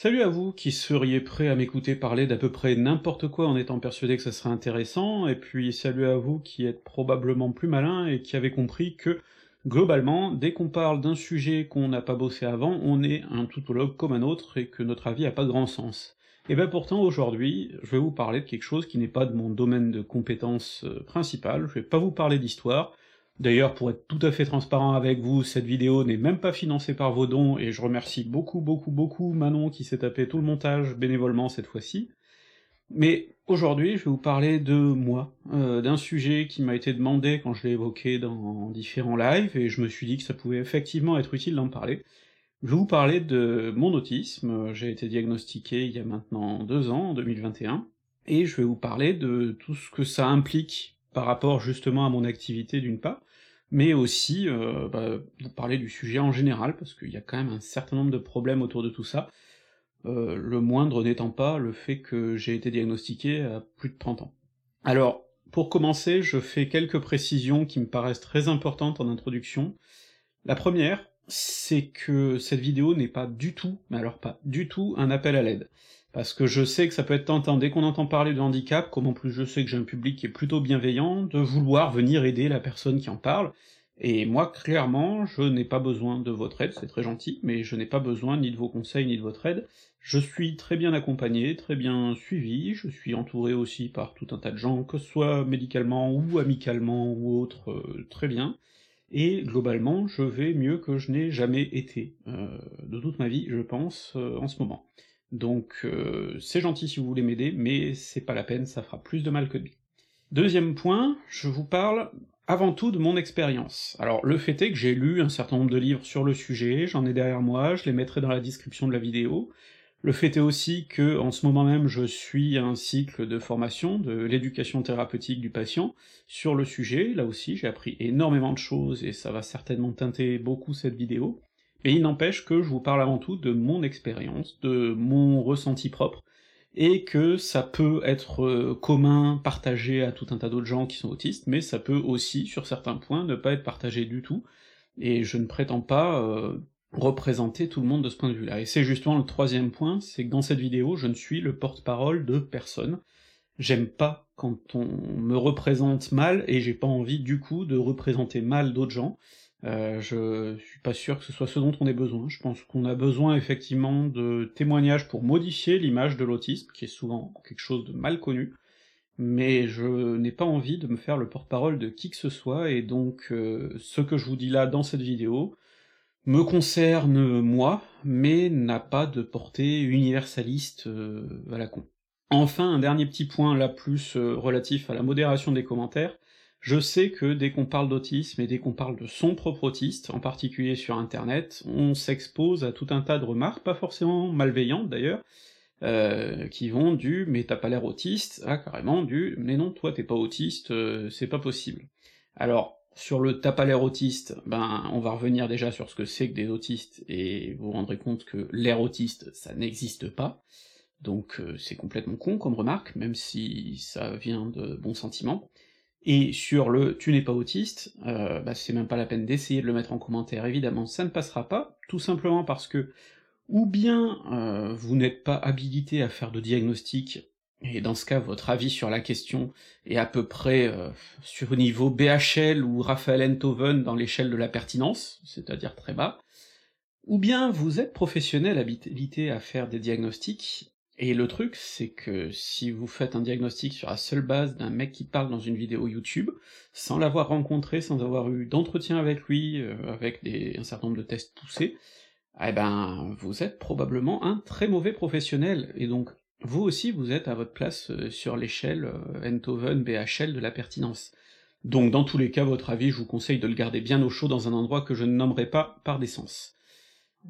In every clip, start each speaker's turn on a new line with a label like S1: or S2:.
S1: Salut à vous qui seriez prêts à m'écouter parler d'à peu près n'importe quoi en étant persuadé que ça serait intéressant, et puis salut à vous qui êtes probablement plus malins et qui avez compris que, globalement, dès qu'on parle d'un sujet qu'on n'a pas bossé avant, on est un toutologue comme un autre et que notre avis a pas grand sens. Et ben pourtant aujourd'hui, je vais vous parler de quelque chose qui n'est pas de mon domaine de compétence euh, principal, je vais pas vous parler d'histoire, D'ailleurs, pour être tout à fait transparent avec vous, cette vidéo n'est même pas financée par vos dons, et je remercie beaucoup beaucoup beaucoup Manon qui s'est tapé tout le montage bénévolement cette fois-ci. Mais aujourd'hui, je vais vous parler de moi, euh, d'un sujet qui m'a été demandé quand je l'ai évoqué dans différents lives, et je me suis dit que ça pouvait effectivement être utile d'en parler. Je vais vous parler de mon autisme, j'ai été diagnostiqué il y a maintenant deux ans, en 2021, et je vais vous parler de tout ce que ça implique par rapport justement à mon activité d'une part, mais aussi euh, bah, parler du sujet en général, parce qu'il y a quand même un certain nombre de problèmes autour de tout ça, euh, le moindre n'étant pas le fait que j'ai été diagnostiqué à plus de 30 ans. Alors, pour commencer, je fais quelques précisions qui me paraissent très importantes en introduction. La première, c'est que cette vidéo n'est pas du tout, mais alors pas du tout, un appel à l'aide parce que je sais que ça peut être tentant, dès qu'on entend parler de handicap, comme en plus je sais que j'ai un public qui est plutôt bienveillant, de vouloir venir aider la personne qui en parle, et moi, clairement, je n'ai pas besoin de votre aide, c'est très gentil, mais je n'ai pas besoin ni de vos conseils ni de votre aide, je suis très bien accompagné, très bien suivi, je suis entouré aussi par tout un tas de gens, que ce soit médicalement ou amicalement ou autre, euh, très bien, et globalement, je vais mieux que je n'ai jamais été, euh, de toute ma vie, je pense, euh, en ce moment. Donc euh, c'est gentil si vous voulez m'aider, mais c'est pas la peine, ça fera plus de mal que de bien. Deuxième point, je vous parle avant tout de mon expérience. Alors le fait est que j'ai lu un certain nombre de livres sur le sujet, j'en ai derrière moi, je les mettrai dans la description de la vidéo. Le fait est aussi que, en ce moment même, je suis un cycle de formation de l'éducation thérapeutique du patient sur le sujet, là aussi j'ai appris énormément de choses et ça va certainement teinter beaucoup cette vidéo. Et il n'empêche que je vous parle avant tout de mon expérience, de mon ressenti propre, et que ça peut être euh, commun, partagé à tout un tas d'autres gens qui sont autistes, mais ça peut aussi, sur certains points, ne pas être partagé du tout, et je ne prétends pas euh, représenter tout le monde de ce point de vue-là. Et c'est justement le troisième point, c'est que dans cette vidéo, je ne suis le porte-parole de personne. J'aime pas quand on me représente mal, et j'ai pas envie du coup de représenter mal d'autres gens, euh, je suis pas sûr que ce soit ce dont on ait besoin. Je pense qu'on a besoin effectivement de témoignages pour modifier l'image de l'autisme, qui est souvent quelque chose de mal connu, mais je n'ai pas envie de me faire le porte-parole de qui que ce soit, et donc euh, ce que je vous dis là dans cette vidéo me concerne moi, mais n'a pas de portée universaliste euh, à la con. Enfin, un dernier petit point là plus relatif à la modération des commentaires, je sais que dès qu'on parle d'autisme et dès qu'on parle de son propre autiste, en particulier sur internet, on s'expose à tout un tas de remarques, pas forcément malveillantes d'ailleurs, euh, qui vont du mais t'as pas l'air autiste à carrément du mais non toi t'es pas autiste, euh, c'est pas possible. Alors, sur le t'as pas l'air autiste, ben on va revenir déjà sur ce que c'est que des autistes, et vous vous rendrez compte que l'air autiste, ça n'existe pas, donc euh, c'est complètement con comme remarque, même si ça vient de bons sentiments. Et sur le tu n'es pas autiste, euh, bah c'est même pas la peine d'essayer de le mettre en commentaire, évidemment, ça ne passera pas, tout simplement parce que ou bien euh, vous n'êtes pas habilité à faire de diagnostic, et dans ce cas votre avis sur la question est à peu près euh, sur niveau BHL ou Raphaël Enthoven dans l'échelle de la pertinence, c'est-à-dire très bas, ou bien vous êtes professionnel habilité à faire des diagnostics, et le truc, c'est que si vous faites un diagnostic sur la seule base d'un mec qui parle dans une vidéo YouTube, sans l'avoir rencontré, sans avoir eu d'entretien avec lui, euh, avec des, un certain nombre de tests poussés, eh ben, vous êtes probablement un très mauvais professionnel, et donc, vous aussi, vous êtes à votre place euh, sur l'échelle euh, Enthoven BHL de la pertinence. Donc, dans tous les cas, votre avis, je vous conseille de le garder bien au chaud dans un endroit que je ne nommerai pas par décence.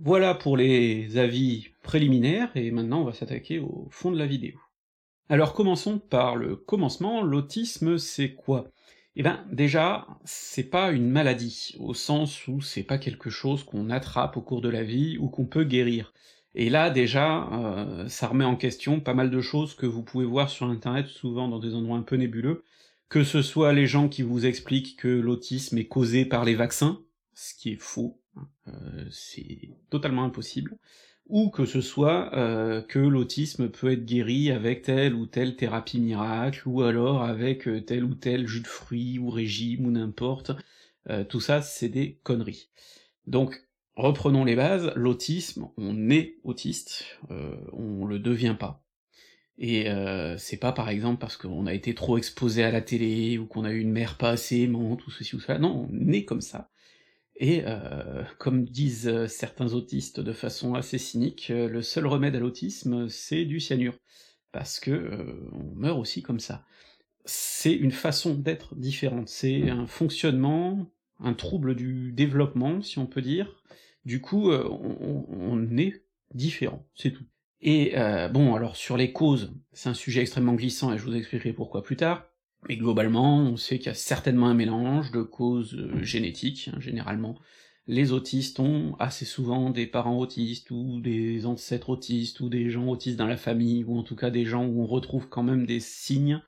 S1: Voilà pour les avis préliminaires, et maintenant on va s'attaquer au fond de la vidéo. Alors commençons par le commencement, l'autisme c'est quoi? Eh ben déjà, c'est pas une maladie, au sens où c'est pas quelque chose qu'on attrape au cours de la vie ou qu'on peut guérir. Et là déjà, euh, ça remet en question pas mal de choses que vous pouvez voir sur internet, souvent dans des endroits un peu nébuleux, que ce soit les gens qui vous expliquent que l'autisme est causé par les vaccins, ce qui est faux, c'est totalement impossible, ou que ce soit euh, que l'autisme peut être guéri avec telle ou telle thérapie miracle, ou alors avec euh, tel ou tel jus de fruits, ou régime, ou n'importe, euh, tout ça c'est des conneries. Donc, reprenons les bases, l'autisme, on est autiste, on le devient pas. Et c'est pas par exemple parce qu'on a été trop exposé à la télé, ou qu'on a eu une mère pas assez aimante, ou ceci ou cela, non, on est comme ça. Et euh, comme disent euh, certains autistes de façon assez cynique, euh, le seul remède à l'autisme, c'est du cyanure. Parce que on meurt aussi comme ça. C'est une façon d'être différente, c'est un fonctionnement, un trouble du développement, si on peut dire. Du coup, on, on, est différent, c'est tout. Et bon, alors sur les causes, c'est un sujet extrêmement glissant et je vous expliquerai pourquoi plus tard. Mais globalement, on sait qu'il y a certainement un mélange de causes euh, génétiques, hein, généralement. Les autistes ont assez souvent des parents autistes, ou des ancêtres autistes, ou des gens autistes dans la famille, ou en tout cas des gens où on retrouve quand même des signes.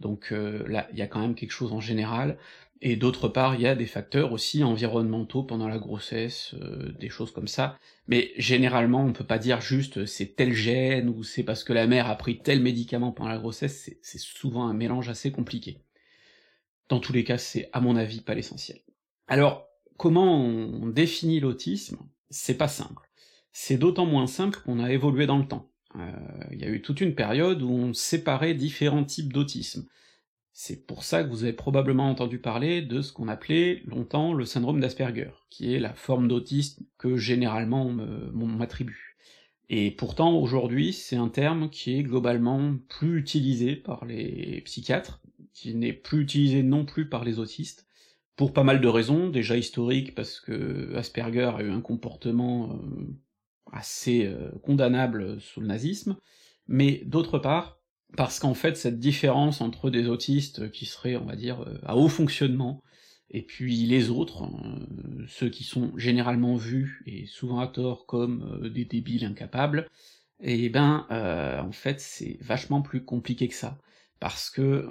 S1: Donc euh, là, il y a quand même quelque chose en général. Et d'autre part, il y a des facteurs aussi environnementaux pendant la grossesse, euh, des choses comme ça. Mais généralement, on peut pas dire juste euh, c'est tel gène ou c'est parce que la mère a pris tel médicament pendant la grossesse, c'est souvent un mélange assez compliqué. Dans tous les cas, c'est à mon avis pas l'essentiel. Alors, comment on définit l'autisme? C'est pas simple. C'est d'autant moins simple qu'on a évolué dans le temps. Euh, il y a eu toute une période où on séparait différents types d'autisme. C'est pour ça que vous avez probablement entendu parler de ce qu'on appelait longtemps le syndrome d'Asperger, qui est la forme d'autisme que généralement on m'attribue. Et pourtant, aujourd'hui, c'est un terme qui est globalement plus utilisé par les psychiatres, qui n'est plus utilisé non plus par les autistes, pour pas mal de raisons, déjà historiques, parce que Asperger a eu un comportement euh, assez euh, condamnable sous le nazisme, mais d'autre part, parce qu'en fait cette différence entre des autistes qui seraient, on va dire, euh, à haut fonctionnement, et puis les autres, euh, ceux qui sont généralement vus, et souvent à tort, comme euh, des débiles incapables, eh ben en fait c'est vachement plus compliqué que ça. Parce que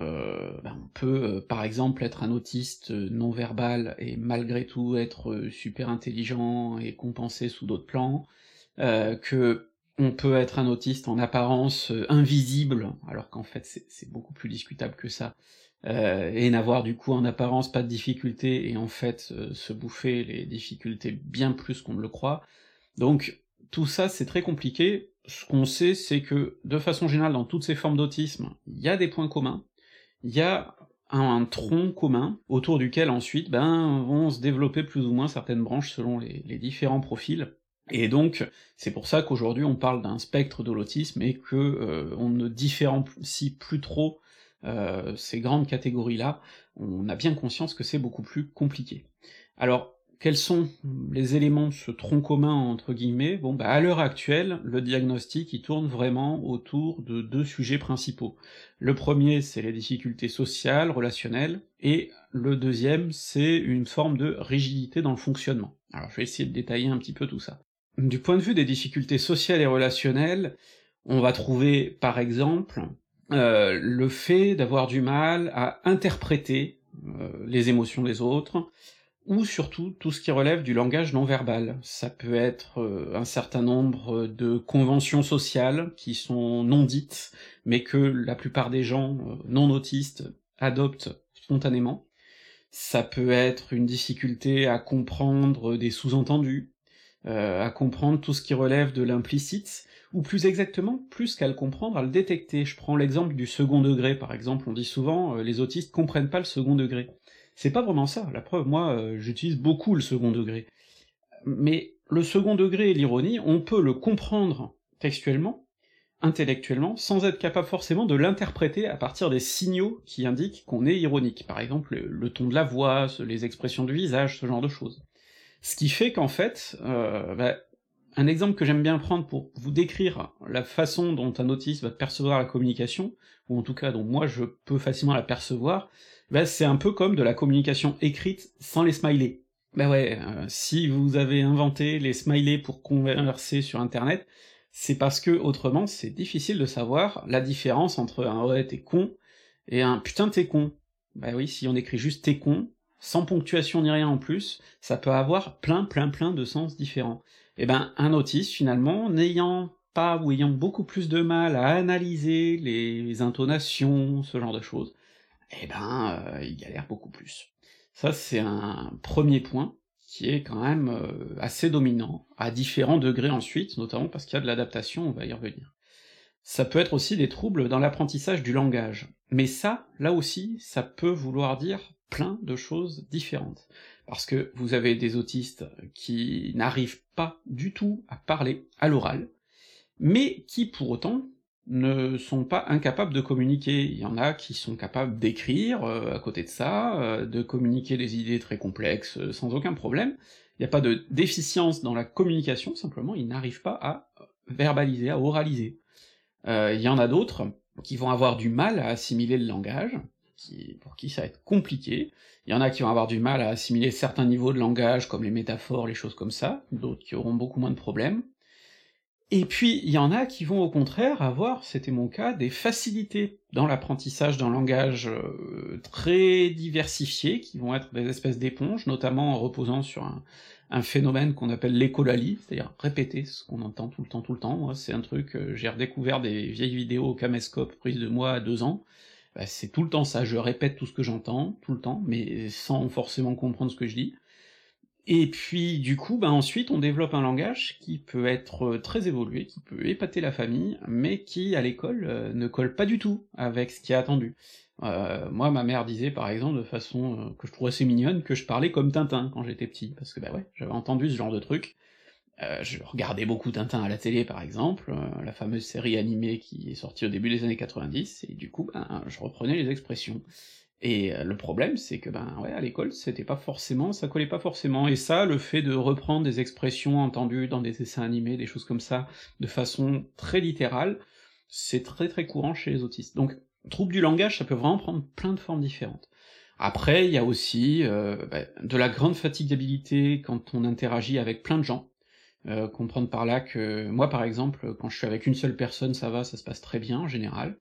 S1: ben, on peut par exemple être un autiste non verbal et malgré tout être super intelligent et compensé sous d'autres plans, que on peut être un autiste en apparence euh, invisible, alors qu'en fait c'est beaucoup plus discutable que ça, euh, et n'avoir du coup en apparence pas de difficultés, et en fait euh, se bouffer les difficultés bien plus qu'on ne le croit. Donc tout ça c'est très compliqué, ce qu'on sait c'est que de façon générale dans toutes ces formes d'autisme, il y a des points communs, il y a un, tronc commun, autour duquel ensuite ben vont se développer plus ou moins certaines branches selon les différents profils, et donc, c'est pour ça qu'aujourd'hui on parle d'un spectre de l'autisme et que euh, on ne différencie plus trop euh, ces grandes catégories-là, on a bien conscience que c'est beaucoup plus compliqué. Alors, quels sont les éléments de ce tronc commun entre guillemets? Bon, bah à l'heure actuelle, le diagnostic il tourne vraiment autour de deux sujets principaux. Le premier, c'est les difficultés sociales, relationnelles, et le deuxième, c'est une forme de rigidité dans le fonctionnement. Alors je vais essayer de détailler un petit peu tout ça. Du point de vue des difficultés sociales et relationnelles, on va trouver par exemple euh, le fait d'avoir du mal à interpréter euh, les émotions des autres, ou surtout tout ce qui relève du langage non verbal. Ça peut être euh, un certain nombre de conventions sociales qui sont non dites, mais que la plupart des gens non autistes adoptent spontanément. Ça peut être une difficulté à comprendre des sous-entendus, euh, à comprendre tout ce qui relève de l'implicite, ou plus exactement, plus qu'à le comprendre, à le détecter. Je prends l'exemple du second degré, par exemple, on dit souvent euh, les autistes comprennent pas le second degré. C'est pas vraiment ça, la preuve, moi, euh, j'utilise beaucoup le second degré. Mais le second degré et l'ironie, on peut le comprendre textuellement, intellectuellement, sans être capable forcément de l'interpréter à partir des signaux qui indiquent qu'on est ironique. Par exemple, le ton de la voix, les expressions du visage, ce genre de choses. Ce qui fait qu'en fait, euh, bah, un exemple que j'aime bien prendre pour vous décrire la façon dont un autiste va percevoir la communication, ou en tout cas dont moi je peux facilement la percevoir, bah, c'est un peu comme de la communication écrite sans les smileys. Bah ouais, euh, si vous avez inventé les smileys pour converser sur internet, c'est parce que autrement c'est difficile de savoir la différence entre un ouais t'es con et un putain t'es con. Bah oui, si on écrit juste t'es con, sans ponctuation ni rien en plus, ça peut avoir plein plein plein de sens différents. Et ben, un autiste, finalement, n'ayant pas ou ayant beaucoup plus de mal à analyser les intonations, ce genre de choses, eh ben, euh, il galère beaucoup plus. Ça, c'est un premier point qui est quand même euh, assez dominant, à différents degrés ensuite, notamment parce qu'il y a de l'adaptation, on va y revenir. Ça peut être aussi des troubles dans l'apprentissage du langage. Mais ça, là aussi, ça peut vouloir dire plein de choses différentes. Parce que vous avez des autistes qui n'arrivent pas du tout à parler à l'oral, mais qui pour autant ne sont pas incapables de communiquer. Il y en a qui sont capables d'écrire euh, à côté de ça, euh, de communiquer des idées très complexes euh, sans aucun problème. Il n'y a pas de déficience dans la communication, simplement ils n'arrivent pas à verbaliser, à oraliser. Il y en a d'autres qui vont avoir du mal à assimiler le langage, pour qui ça va être compliqué. Il y en a qui vont avoir du mal à assimiler certains niveaux de langage, comme les métaphores, les choses comme ça, d'autres qui auront beaucoup moins de problèmes. Et puis, il y en a qui vont au contraire avoir, c'était mon cas, des facilités dans l'apprentissage d'un langage euh, très diversifié, qui vont être des espèces d'éponges, notamment en reposant sur un, phénomène qu'on appelle l'écolalie, c'est-à-dire répéter ce qu'on entend tout le temps, tout le temps. Moi, c'est un truc, euh, j'ai redécouvert des vieilles vidéos au caméscope prises de moi à deux ans, bah, c'est tout le temps ça, je répète tout ce que j'entends, tout le temps, mais sans forcément comprendre ce que je dis. Et puis du coup, ben ensuite on développe un langage qui peut être euh, très évolué, qui peut épater la famille, mais qui à l'école euh, ne colle pas du tout avec ce qui est attendu. Euh, moi, ma mère disait par exemple de façon que je trouvais assez mignonne que je parlais comme Tintin quand j'étais petit, parce que bah ouais, j'avais entendu ce genre de truc. Je regardais beaucoup Tintin à la télé par exemple, la fameuse série animée qui est sortie au début des années 90, et du coup, ben, je reprenais les expressions. Et euh, le problème, c'est que ben ouais, à l'école, c'était pas forcément, ça collait pas forcément. Et ça, le fait de reprendre des expressions entendues dans des dessins animés, des choses comme ça, de façon très littérale, c'est très très courant chez les autistes. Donc, trouble du langage, ça peut vraiment prendre plein de formes différentes. Après, il y a aussi euh, ben, de la grande fatigabilité quand on interagit avec plein de gens. Euh, comprendre par là que moi, par exemple, quand je suis avec une seule personne, ça va, ça se passe très bien en général.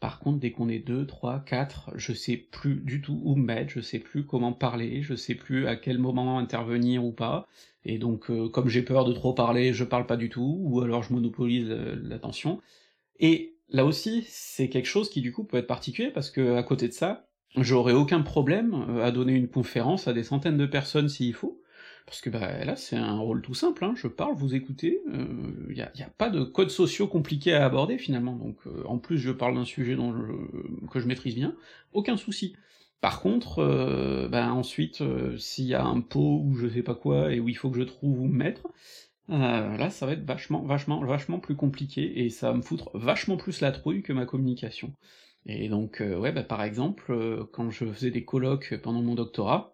S1: Par contre, dès qu'on est deux, trois, quatre, je sais plus du tout où me mettre, je sais plus comment parler, je sais plus à quel moment intervenir ou pas, et donc euh, comme j'ai peur de trop parler, je parle pas du tout, ou alors je monopolise euh, l'attention. Et là aussi, c'est quelque chose qui du coup peut être particulier, parce que à côté de ça, j'aurais aucun problème à donner une conférence à des centaines de personnes s'il faut, parce que bah, là, c'est un rôle tout simple, hein. je parle, vous écoutez, il euh, n'y a, a, pas de codes sociaux compliqués à aborder finalement, donc euh, en plus je parle d'un sujet dont que je maîtrise bien, aucun souci. Par contre, euh, bah, ensuite, s'il y a un pot ou je sais pas quoi, et où il faut que je trouve où me mettre, là ça va être vachement, vachement, vachement plus compliqué, et ça va me foutre vachement plus la trouille que ma communication. Et donc, ouais, bah, par exemple, quand je faisais des colloques pendant mon doctorat, euh,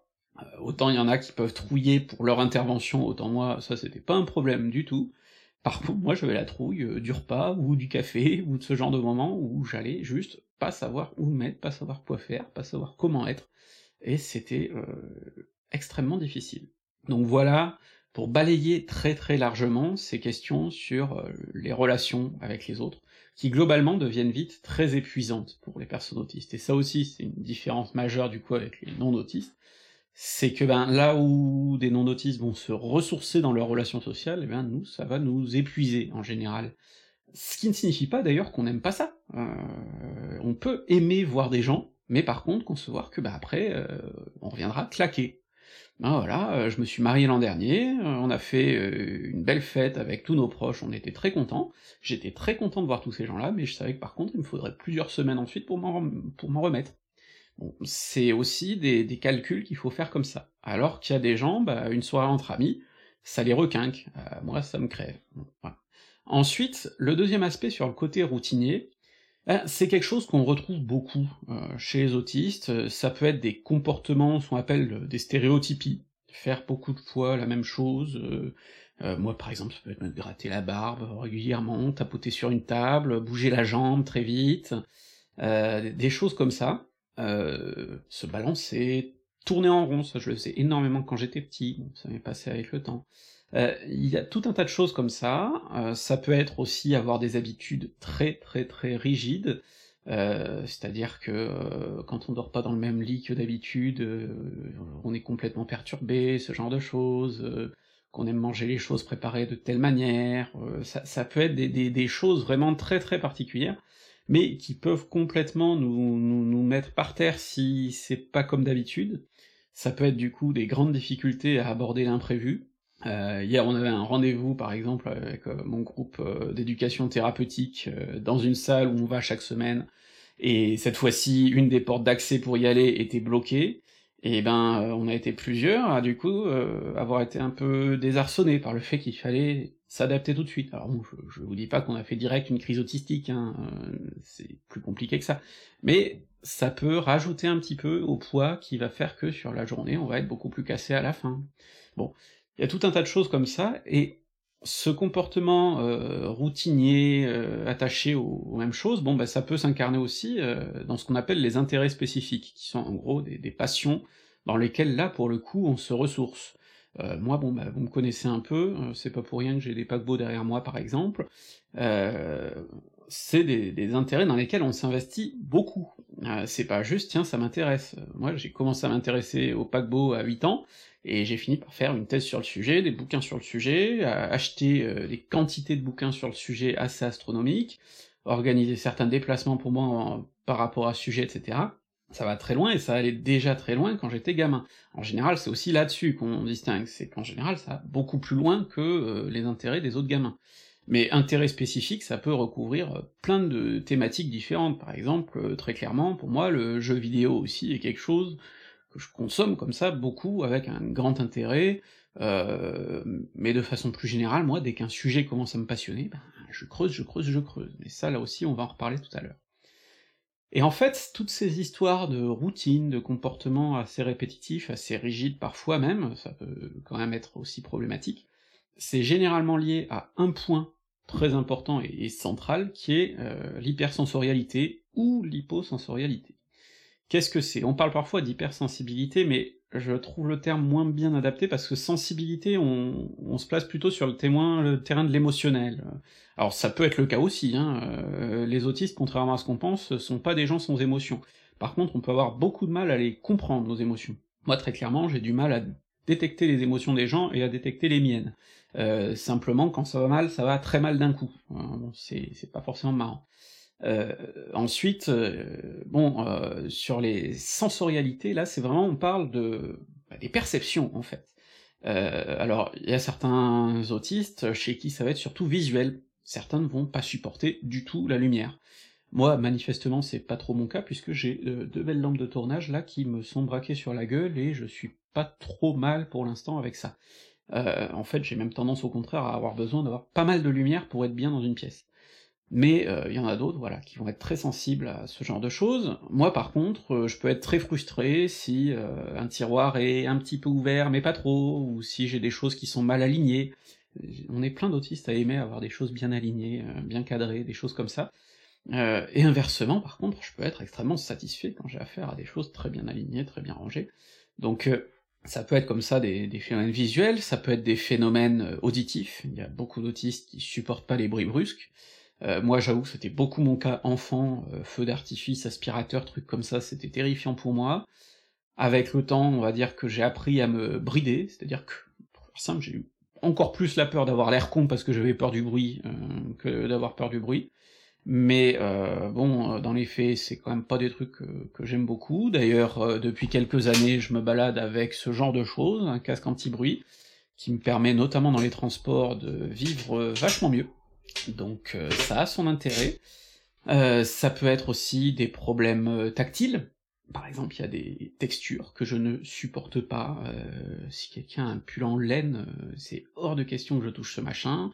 S1: autant il y en a qui peuvent trouiller pour leur intervention, autant moi, ça c'était pas un problème du tout. Par contre, moi j'avais la trouille euh, du repas, ou du café, ou de ce genre de moment où j'allais juste pas savoir où me mettre, pas savoir quoi faire, pas savoir comment être, et c'était euh, extrêmement difficile. Donc voilà, pour balayer très très largement ces questions sur les relations avec les autres, qui globalement deviennent vite très épuisantes pour les personnes autistes. Et ça aussi, c'est une différence majeure du coup avec les non-autistes, c'est que ben là où des non-autistes vont se ressourcer dans leurs relations sociales, eh ben nous, ça va nous épuiser en général. Ce qui ne signifie pas d'ailleurs qu'on n'aime pas ça. Euh, on peut aimer voir des gens, mais par contre concevoir que bah après, euh, on reviendra claquer. Ben voilà, euh, je me suis marié l'an dernier, on a fait une belle fête avec tous nos proches, on était très contents, j'étais très content de voir tous ces gens-là, mais je savais que par contre il me faudrait plusieurs semaines ensuite pour m'en remettre c'est aussi des, calculs qu'il faut faire comme ça. Alors qu'il y a des gens, bah, une soirée entre amis, ça les requinque. Euh, moi, ça me crève. Ensuite, le deuxième aspect sur le côté routinier, ben, c'est quelque chose qu'on retrouve beaucoup euh, chez les autistes. Ça peut être des comportements, ce qu'on appelle des stéréotypies, faire beaucoup de fois la même chose. Euh, moi, par exemple, ça peut être me gratter la barbe régulièrement, tapoter sur une table, bouger la jambe très vite, des choses comme ça. Euh, se balancer, tourner en rond, ça je le sais énormément quand j'étais petit, ça m'est passé avec le temps. Euh, il y a tout un tas de choses comme ça, euh, ça peut être aussi avoir des habitudes très très très rigides, c'est-à-dire que quand on dort pas dans le même lit que d'habitude, on est complètement perturbé, ce genre de choses, qu'on aime manger les choses préparées de telle manière, ça, ça, peut être des, choses vraiment très très particulières, mais qui peuvent complètement nous, nous, nous mettre par terre si c'est pas comme d'habitude. Ça peut être du coup des grandes difficultés à aborder l'imprévu, euh, hier, on avait un rendez-vous, par exemple, avec euh, mon groupe euh, d'éducation thérapeutique dans une salle où on va chaque semaine, et cette fois-ci, une des portes d'accès pour y aller était bloquée, et ben, on a été plusieurs à du coup avoir été un peu désarçonnés par le fait qu'il fallait s'adapter tout de suite. Alors bon, je, vous dis pas qu'on a fait direct une crise autistique, hein, c'est plus compliqué que ça, mais ça peut rajouter un petit peu au poids qui va faire que sur la journée, on va être beaucoup plus cassé à la fin. Bon, il y a tout un tas de choses comme ça, et ce comportement euh, routinier, euh, attaché aux, mêmes choses, bon bah ça peut s'incarner aussi euh, dans ce qu'on appelle les intérêts spécifiques, qui sont en gros des, passions dans lesquelles là pour le coup on se ressource. moi bon bah vous me connaissez un peu, c'est pas pour rien que j'ai des paquebots derrière moi par exemple, c'est des, intérêts dans lesquels on s'investit beaucoup. c'est pas juste tiens ça m'intéresse. Moi j'ai commencé à m'intéresser au paquebot à 8 ans, et j'ai fini par faire une thèse sur le sujet, des bouquins sur le sujet, acheter euh, des quantités de bouquins sur le sujet assez astronomiques, organiser certains déplacements pour moi par rapport à sujet, etc. Ça va très loin, et ça allait déjà très loin quand j'étais gamin. En général, c'est aussi là-dessus qu'on distingue, c'est qu'en général, ça va beaucoup plus loin que euh, les intérêts des autres gamins. Mais intérêt spécifique, ça peut recouvrir euh, plein de thématiques différentes. Par exemple, très clairement, pour moi, le jeu vidéo aussi est quelque chose que je consomme comme ça beaucoup avec un grand intérêt, euh, mais de façon plus générale, moi, dès qu'un sujet commence à me passionner, ben, je creuse, je creuse, je creuse. Mais ça, là aussi, on va en reparler tout à l'heure. Et en fait, toutes ces histoires de routine, de comportements assez répétitifs, assez rigides parfois même, ça peut quand même être aussi problématique, c'est généralement lié à un point très important et, central, qui est euh, l'hypersensorialité ou l'hyposensorialité. Qu'est-ce que c'est? On parle parfois d'hypersensibilité, mais je trouve le terme moins bien adapté parce que sensibilité, on, se place plutôt sur le témoin, le terrain de l'émotionnel. Alors ça peut être le cas aussi, hein. Euh, les autistes, contrairement à ce qu'on pense, sont pas des gens sans émotions. Par contre, on peut avoir beaucoup de mal à les comprendre, nos émotions. Moi, très clairement, j'ai du mal à détecter les émotions des gens et à détecter les miennes. Euh, simplement, quand ça va mal, ça va très mal d'un coup. Bon, c'est pas forcément marrant. Euh, ensuite, euh, bon, euh, sur les sensorialités, là, c'est vraiment, on parle de bah, des perceptions, en fait. alors, il y a certains autistes chez qui ça va être surtout visuel. Certains ne vont pas supporter du tout la lumière. Moi, manifestement, c'est pas trop mon cas, puisque j'ai deux belles lampes de tournage, là, qui me sont braquées sur la gueule, et je suis pas trop mal pour l'instant avec ça. en fait, j'ai même tendance au contraire à avoir besoin d'avoir pas mal de lumière pour être bien dans une pièce mais euh, il y en a d'autres, voilà, qui vont être très sensibles à ce genre de choses. Moi, par contre, euh, je peux être très frustré si euh, un tiroir est un petit peu ouvert, mais pas trop, ou si j'ai des choses qui sont mal alignées. On est plein d'autistes à aimer avoir des choses bien alignées, bien cadrées, des choses comme ça. et inversement, par contre, je peux être extrêmement satisfait quand j'ai affaire à des choses très bien alignées, très bien rangées. Donc, ça peut être comme ça des, des, phénomènes visuels, ça peut être des phénomènes auditifs. Il y a beaucoup d'autistes qui supportent pas les bruits brusques. Euh, moi, j'avoue que c'était beaucoup mon cas enfant, euh, feu d'artifice, aspirateur, trucs comme ça, c'était terrifiant pour moi. Avec le temps, on va dire que j'ai appris à me brider, c'est-à-dire que, pour faire simple, j'ai eu encore plus la peur d'avoir l'air con parce que j'avais peur du bruit euh, que d'avoir peur du bruit. Mais bon, dans les faits, c'est quand même pas des trucs que j'aime beaucoup. D'ailleurs, depuis quelques années, je me balade avec ce genre de choses, un casque anti-bruit, qui me permet notamment dans les transports de vivre vachement mieux. Donc euh, ça a son intérêt. Euh, ça peut être aussi des problèmes euh, tactiles. Par exemple, il y a des textures que je ne supporte pas. si quelqu'un a un pull en laine, c'est hors de question que je touche ce machin.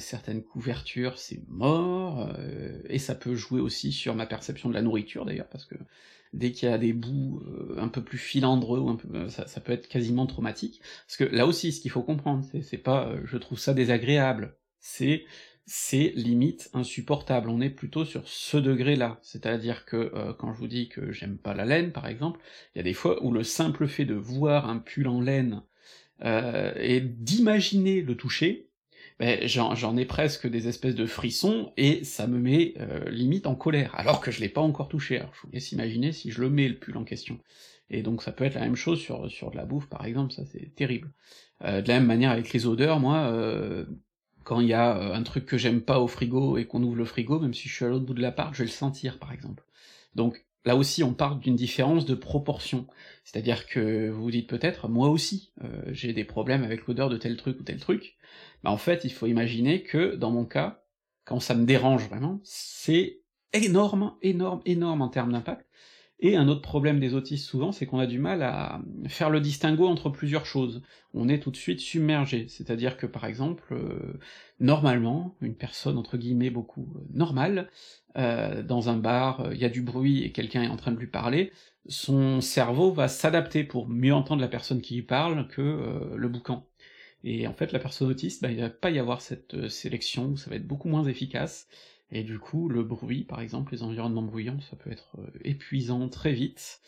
S1: certaines couvertures, c'est mort, et ça peut jouer aussi sur ma perception de la nourriture d'ailleurs, parce que dès qu'il y a des bouts un peu plus filandreux, ça, ça, peut être quasiment traumatique. Parce que là aussi, ce qu'il faut comprendre, c'est pas je trouve ça désagréable, c'est c'est limite insupportable. On est plutôt sur ce degré-là. C'est-à-dire que euh, quand je vous dis que j'aime pas la laine, par exemple, il y a des fois où le simple fait de voir un pull en laine euh, et d'imaginer le toucher, ben, j'en ai presque des espèces de frissons, et ça me met euh, limite en colère, alors que je l'ai pas encore touché. Alors je vous laisse imaginer si je le mets le pull en question. Et donc ça peut être la même chose sur, sur de la bouffe, par exemple, ça c'est terrible. de la même manière avec les odeurs, moi, quand il y a un truc que j'aime pas au frigo et qu'on ouvre le frigo, même si je suis à l'autre bout de l'appart, je vais le sentir, par exemple. Donc là aussi, on parle d'une différence de proportion. C'est-à-dire que vous vous dites peut-être, moi aussi, j'ai des problèmes avec l'odeur de tel truc ou tel truc. Bah en fait, il faut imaginer que, dans mon cas, quand ça me dérange vraiment, c'est énorme, énorme, énorme en termes d'impact. Et un autre problème des autistes souvent, c'est qu'on a du mal à faire le distinguo entre plusieurs choses. On est tout de suite submergé, c'est-à-dire que par exemple, euh, normalement, une personne entre guillemets beaucoup euh, normale, euh, dans un bar, il y a du bruit et quelqu'un est en train de lui parler, son cerveau va s'adapter pour mieux entendre la personne qui lui parle que le boucan. Et en fait, la personne autiste, bah, il va pas y avoir cette sélection, ça va être beaucoup moins efficace, et du coup, le bruit, par exemple, les environnements bruyants, ça peut être euh, épuisant très vite.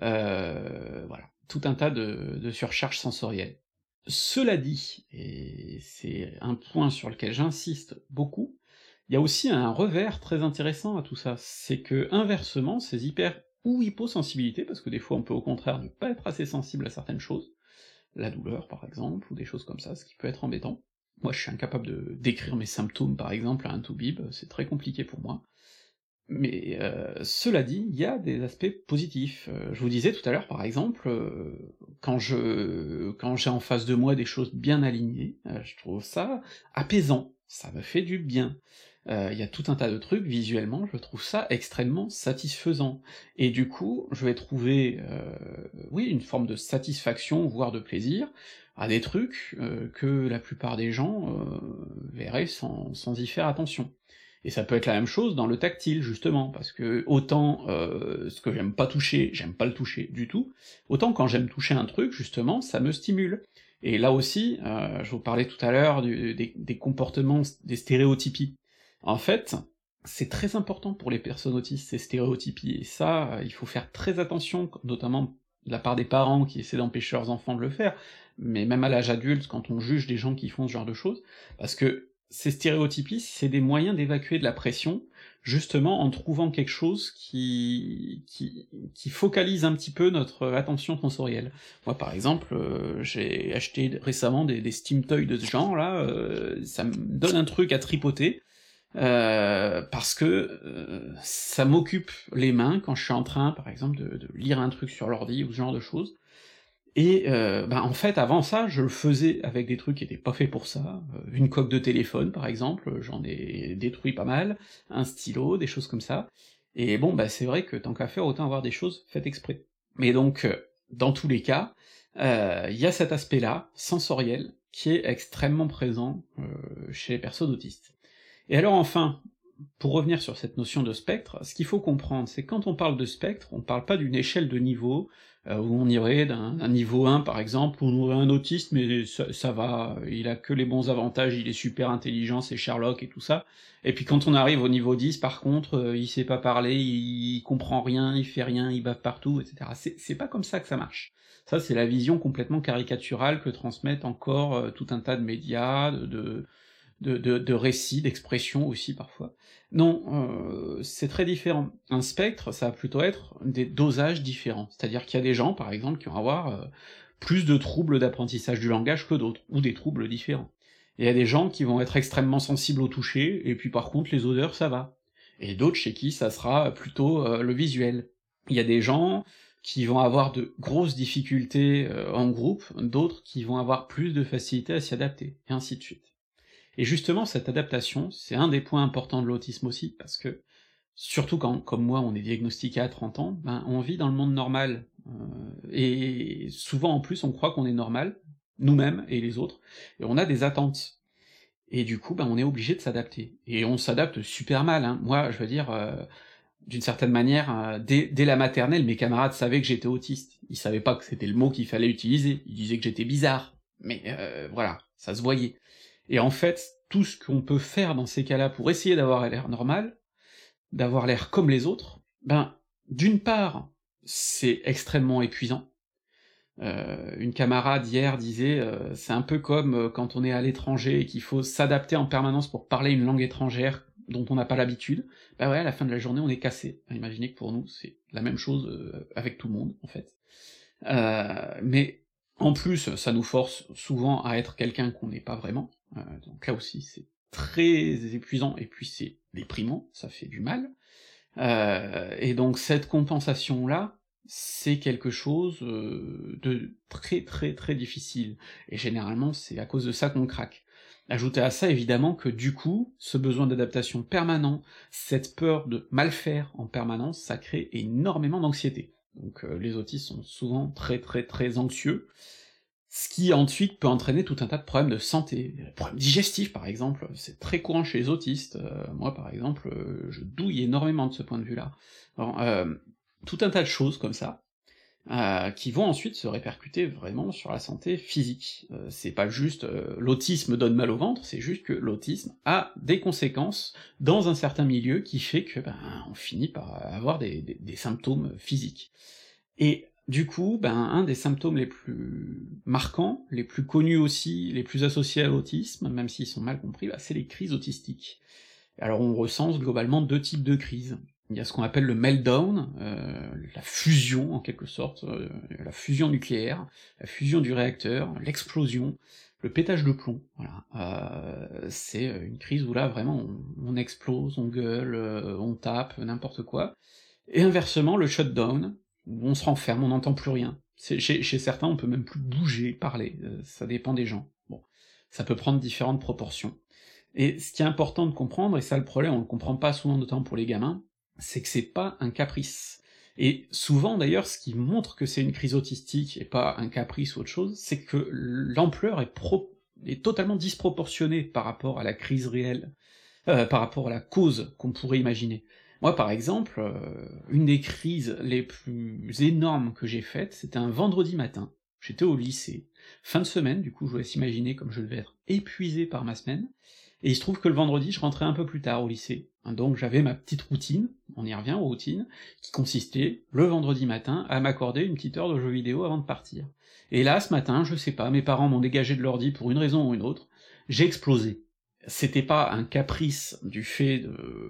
S1: Euh, voilà, tout un tas de, surcharges sensorielles. Cela dit, et c'est un point sur lequel j'insiste beaucoup, il y a aussi un revers très intéressant à tout ça, c'est que inversement, ces hyper ou hyposensibilités, parce que des fois on peut au contraire ne pas être assez sensible à certaines choses, la douleur par exemple, ou des choses comme ça, ce qui peut être embêtant, moi, je suis incapable de décrire mes symptômes, par exemple, à un toubib, c'est très compliqué pour moi. Mais euh, cela dit, il y a des aspects positifs. Euh, je vous disais tout à l'heure, par exemple, euh, quand je quand j'ai en face de moi des choses bien alignées, je trouve ça apaisant, ça me fait du bien. Il y a tout un tas de trucs, visuellement, je trouve ça extrêmement satisfaisant. Et du coup, je vais trouver, oui, une forme de satisfaction, voire de plaisir, à des trucs euh, que la plupart des gens euh, verraient sans, sans y faire attention. Et ça peut être la même chose dans le tactile, justement, parce que autant euh, ce que j'aime pas toucher, j'aime pas le toucher du tout, autant quand j'aime toucher un truc, justement, ça me stimule. Et là aussi, je vous parlais tout à l'heure des, des, comportements, des stéréotypies. En fait, c'est très important pour les personnes autistes, ces stéréotypies, et ça, il faut faire très attention, notamment de la part des parents qui essaient d'empêcher leurs enfants de le faire, mais même à l'âge adulte, quand on juge des gens qui font ce genre de choses, parce que ces stéréotypies, c'est des moyens d'évacuer de la pression, justement en trouvant quelque chose qui, qui, focalise un petit peu notre attention sensorielle. Moi, par exemple, euh, j'ai acheté récemment des, Steam Toys de ce genre-là, euh, ça me donne un truc à tripoter, euh, parce que ça m'occupe les mains quand je suis en train, par exemple, de, de lire un truc sur l'ordi ou ce genre de choses, et euh, bah, en fait, avant ça, je le faisais avec des trucs qui étaient pas faits pour ça. Euh, une coque de téléphone, par exemple, j'en ai détruit pas mal, un stylo, des choses comme ça. Et bon, bah c'est vrai que tant qu'à faire, autant avoir des choses faites exprès. Mais donc, euh, dans tous les cas, il y a cet aspect-là, sensoriel, qui est extrêmement présent chez les personnes autistes. Et alors enfin, pour revenir sur cette notion de spectre, ce qu'il faut comprendre, c'est quand on parle de spectre, on parle pas d'une échelle de niveau, euh, où on irait d'un niveau 1 par exemple, où on aurait un autiste, mais ça, va, il a que les bons avantages, il est super intelligent, c'est Sherlock et tout ça. Et puis quand on arrive au niveau 10, par contre, euh, il sait pas parler, il, comprend rien, il fait rien, il bave partout, etc. C'est pas comme ça que ça marche. Ça, c'est la vision complètement caricaturale que transmettent encore euh, tout un tas de médias, de, de, de, de récits, d'expressions aussi parfois. Non, euh, c'est très différent. Un spectre, ça va plutôt être des dosages différents. C'est-à-dire qu'il y a des gens, par exemple, qui vont avoir euh, plus de troubles d'apprentissage du langage que d'autres, ou des troubles différents. Et il y a des gens qui vont être extrêmement sensibles au toucher, et puis par contre les odeurs, ça va. Et d'autres chez qui ça sera plutôt euh, le visuel. Il y a des gens qui vont avoir de grosses difficultés en groupe, d'autres qui vont avoir plus de facilité à s'y adapter, et ainsi de suite. Et justement, cette adaptation, c'est un des points importants de l'autisme aussi, parce que, surtout quand, comme moi, on est diagnostiqué à 30 ans, ben, on vit dans le monde normal, euh, et souvent en plus, on croit qu'on est normal, nous-mêmes et les autres, et on a des attentes. Et du coup, ben, on est obligé de s'adapter. Et on s'adapte super mal, hein. Moi, je veux dire, euh, d'une certaine manière, euh, dès, dès, la maternelle, mes camarades savaient que j'étais autiste. Ils savaient pas que c'était le mot qu'il fallait utiliser. Ils disaient que j'étais bizarre. Mais voilà, ça se voyait. Et en fait, tout ce qu'on peut faire dans ces cas-là pour essayer d'avoir l'air normal, d'avoir l'air comme les autres, ben, d'une part, c'est extrêmement épuisant. Euh, une camarade hier disait, euh, c'est un peu comme euh, quand on est à l'étranger et qu'il faut s'adapter en permanence pour parler une langue étrangère dont on n'a pas l'habitude. Bah ouais, à la fin de la journée, on est cassé. Imaginez que pour nous, c'est la même chose avec tout le monde, en fait. mais En plus, ça nous force souvent à être quelqu'un qu'on n'est pas vraiment, euh, donc là aussi c'est très épuisant, et puis c'est déprimant, ça fait du mal. Euh, et donc cette compensation-là, c'est quelque chose euh, de très très très difficile, et généralement c'est à cause de ça qu'on craque. Ajoutez à ça évidemment que du coup, ce besoin d'adaptation permanent, cette peur de mal faire en permanence, ça crée énormément d'anxiété. Donc les autistes sont souvent très très très anxieux, ce qui ensuite peut entraîner tout un tas de problèmes de santé, des problèmes digestifs par exemple, c'est très courant chez les autistes, euh, moi par exemple, euh, je douille énormément de ce point de vue-là. tout un tas de choses comme ça, euh, qui vont ensuite se répercuter vraiment sur la santé physique. Euh, c'est pas juste euh, l'autisme donne mal au ventre, c'est juste que l'autisme a des conséquences dans un certain milieu qui fait que ben on finit par avoir des, des, symptômes physiques. Et du coup, ben un des symptômes les plus marquants, les plus connus aussi, les plus associés à l'autisme, même s'ils sont mal compris, ben, c'est les crises autistiques. Alors on recense globalement deux types de crises il y a ce qu'on appelle le meltdown, euh, la fusion en quelque sorte, euh, la fusion nucléaire, la fusion du réacteur, l'explosion, le pétage de plomb, voilà. Euh, c'est une crise où là vraiment on, explose, on gueule, on tape, n'importe quoi. Et inversement, le shutdown, on se renferme, on n'entend plus rien. Chez, certains, on peut même plus bouger, parler, ça dépend des gens. Bon, ça peut prendre différentes proportions. Et ce qui est important de comprendre, et ça le problème, on le comprend pas souvent, notamment pour les gamins, c'est que c'est pas un caprice. Et souvent d'ailleurs, ce qui montre que c'est une crise autistique et pas un caprice ou autre chose, c'est que l'ampleur est, est totalement disproportionnée par rapport à la crise réelle, euh, par rapport à la cause qu'on pourrait imaginer. Moi, par exemple, euh, une des crises les plus énormes que j'ai faites, c'était un vendredi matin. J'étais au lycée, fin de semaine, du coup, je vous laisse imaginer comme je devais être épuisé par ma semaine, et il se trouve que le vendredi, je rentrais un peu plus tard au lycée. Donc j'avais ma petite routine, on y revient aux routines, qui consistait, le vendredi matin, à m'accorder une petite heure de jeu vidéo avant de partir. Et là, ce matin, je sais pas, mes parents m'ont dégagé de l'ordi pour une raison ou une autre, j'ai explosé. C'était pas un caprice du fait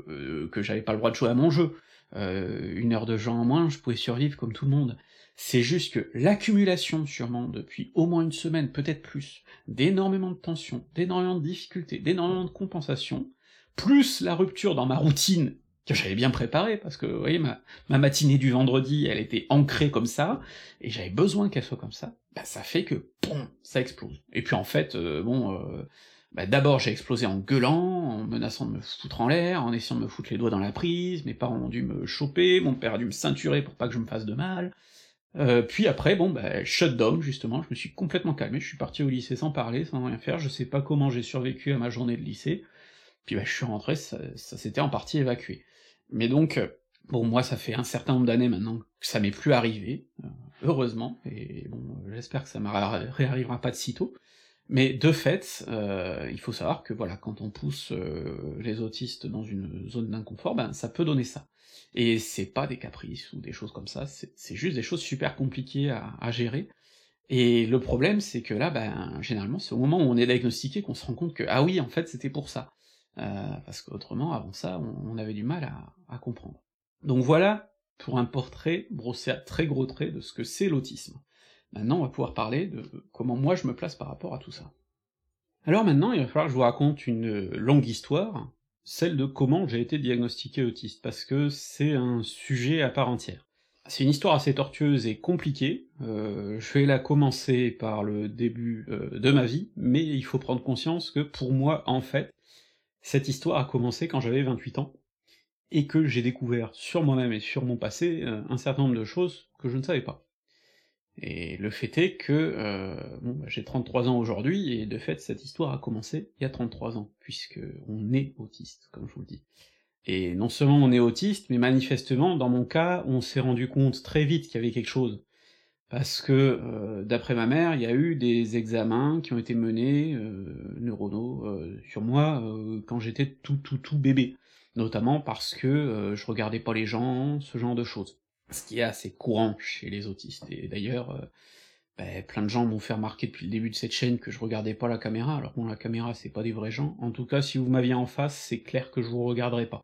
S1: euh, que j'avais pas le droit de jouer à mon jeu. Euh, une heure de jeu en moins, je pouvais survivre comme tout le monde. C'est juste que l'accumulation, sûrement, depuis au moins une semaine, peut-être plus, d'énormément de tensions, d'énormément de difficultés, d'énormément de compensations, plus la rupture dans ma routine, que j'avais bien préparée, parce que, vous voyez, ma, matinée du vendredi, elle était ancrée comme ça, et j'avais besoin qu'elle soit comme ça, bah ça fait que, boum, ça explose. Et puis en fait, euh, bon... Bah d'abord j'ai explosé en gueulant, en menaçant de me foutre en l'air, en essayant de me foutre les doigts dans la prise, mes parents ont dû me choper, mon père a dû me ceinturer pour pas que je me fasse de mal, euh, puis après, bon, bah, shutdown, justement, je me suis complètement calmé, je suis parti au lycée sans parler, sans rien faire, je sais pas comment j'ai survécu à ma journée de lycée, puis bah, je suis rentré, ça, s'était en partie évacué. Mais donc, bon, moi, ça fait un certain nombre d'années maintenant que ça m'est plus arrivé, euh, heureusement, et bon, j'espère que ça me réarrivera pas de sitôt, mais de fait, il faut savoir que voilà, quand on pousse les autistes dans une zone d'inconfort, ben ça peut donner ça. Et c'est pas des caprices ou des choses comme ça, c'est juste des choses super compliquées à, gérer. Et le problème, c'est que là, ben, généralement, c'est au moment où on est diagnostiqué qu'on se rend compte que, ah oui, en fait, c'était pour ça. Euh, parce qu'autrement, avant ça, on, avait du mal à, comprendre. Donc voilà, pour un portrait brossé à très gros traits de ce que c'est l'autisme. Maintenant, on va pouvoir parler de comment moi je me place par rapport à tout ça. Alors maintenant, il va falloir que je vous raconte une longue histoire, celle de comment j'ai été diagnostiqué autiste, parce que c'est un sujet à part entière. C'est une histoire assez tortueuse et compliquée, euh, je vais la commencer par le début euh, de ma vie, mais il faut prendre conscience que pour moi, en fait, cette histoire a commencé quand j'avais 28 ans, et que j'ai découvert sur moi-même et sur mon passé euh, un certain nombre de choses que je ne savais pas. Et le fait est que euh, bon, bah, j'ai 33 ans aujourd'hui, et de fait cette histoire a commencé il y a 33 ans, puisque on est autiste, comme je vous le dis. Et non seulement on est autiste, mais manifestement, dans mon cas, on s'est rendu compte très vite qu'il y avait quelque chose. Parce que, euh, d'après ma mère, il y a eu des examens qui ont été menés, euh, neuronaux, euh, sur moi, quand j'étais tout tout tout bébé. Notamment parce que je regardais pas les gens, ce genre de choses ce qui est assez courant chez les autistes. Et d'ailleurs, euh, ben, plein de gens m'ont fait remarquer depuis le début de cette chaîne que je regardais pas la caméra, alors bon, la caméra, c'est pas des vrais gens. En tout cas, si vous m'aviez en face, c'est clair que je vous regarderai pas.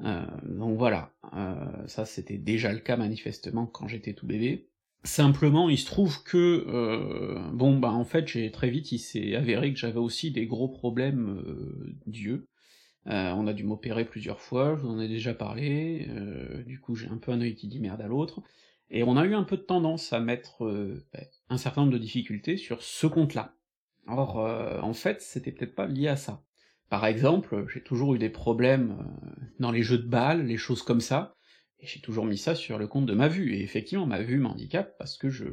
S1: Euh, donc voilà, euh, ça c'était déjà le cas manifestement quand j'étais tout bébé. Simplement, il se trouve que, bon, bah, en fait, j'ai très vite il s'est avéré que j'avais aussi des gros problèmes, d'yeux. Heu, on a dû m'opérer plusieurs fois, je vous en ai déjà parlé, heu, du coup j'ai un peu un œil qui dit merde à l'autre, et on a eu un peu de tendance à mettre, heu, beh, un certain nombre de difficultés sur ce compte-là. Or, en fait, c'était peut-être pas lié à ça. Par exemple, j'ai toujours eu des problèmes, dans les jeux de balle, les choses comme ça, et j'ai toujours mis ça sur le compte de ma vue, et effectivement ma vue m'handicape parce que je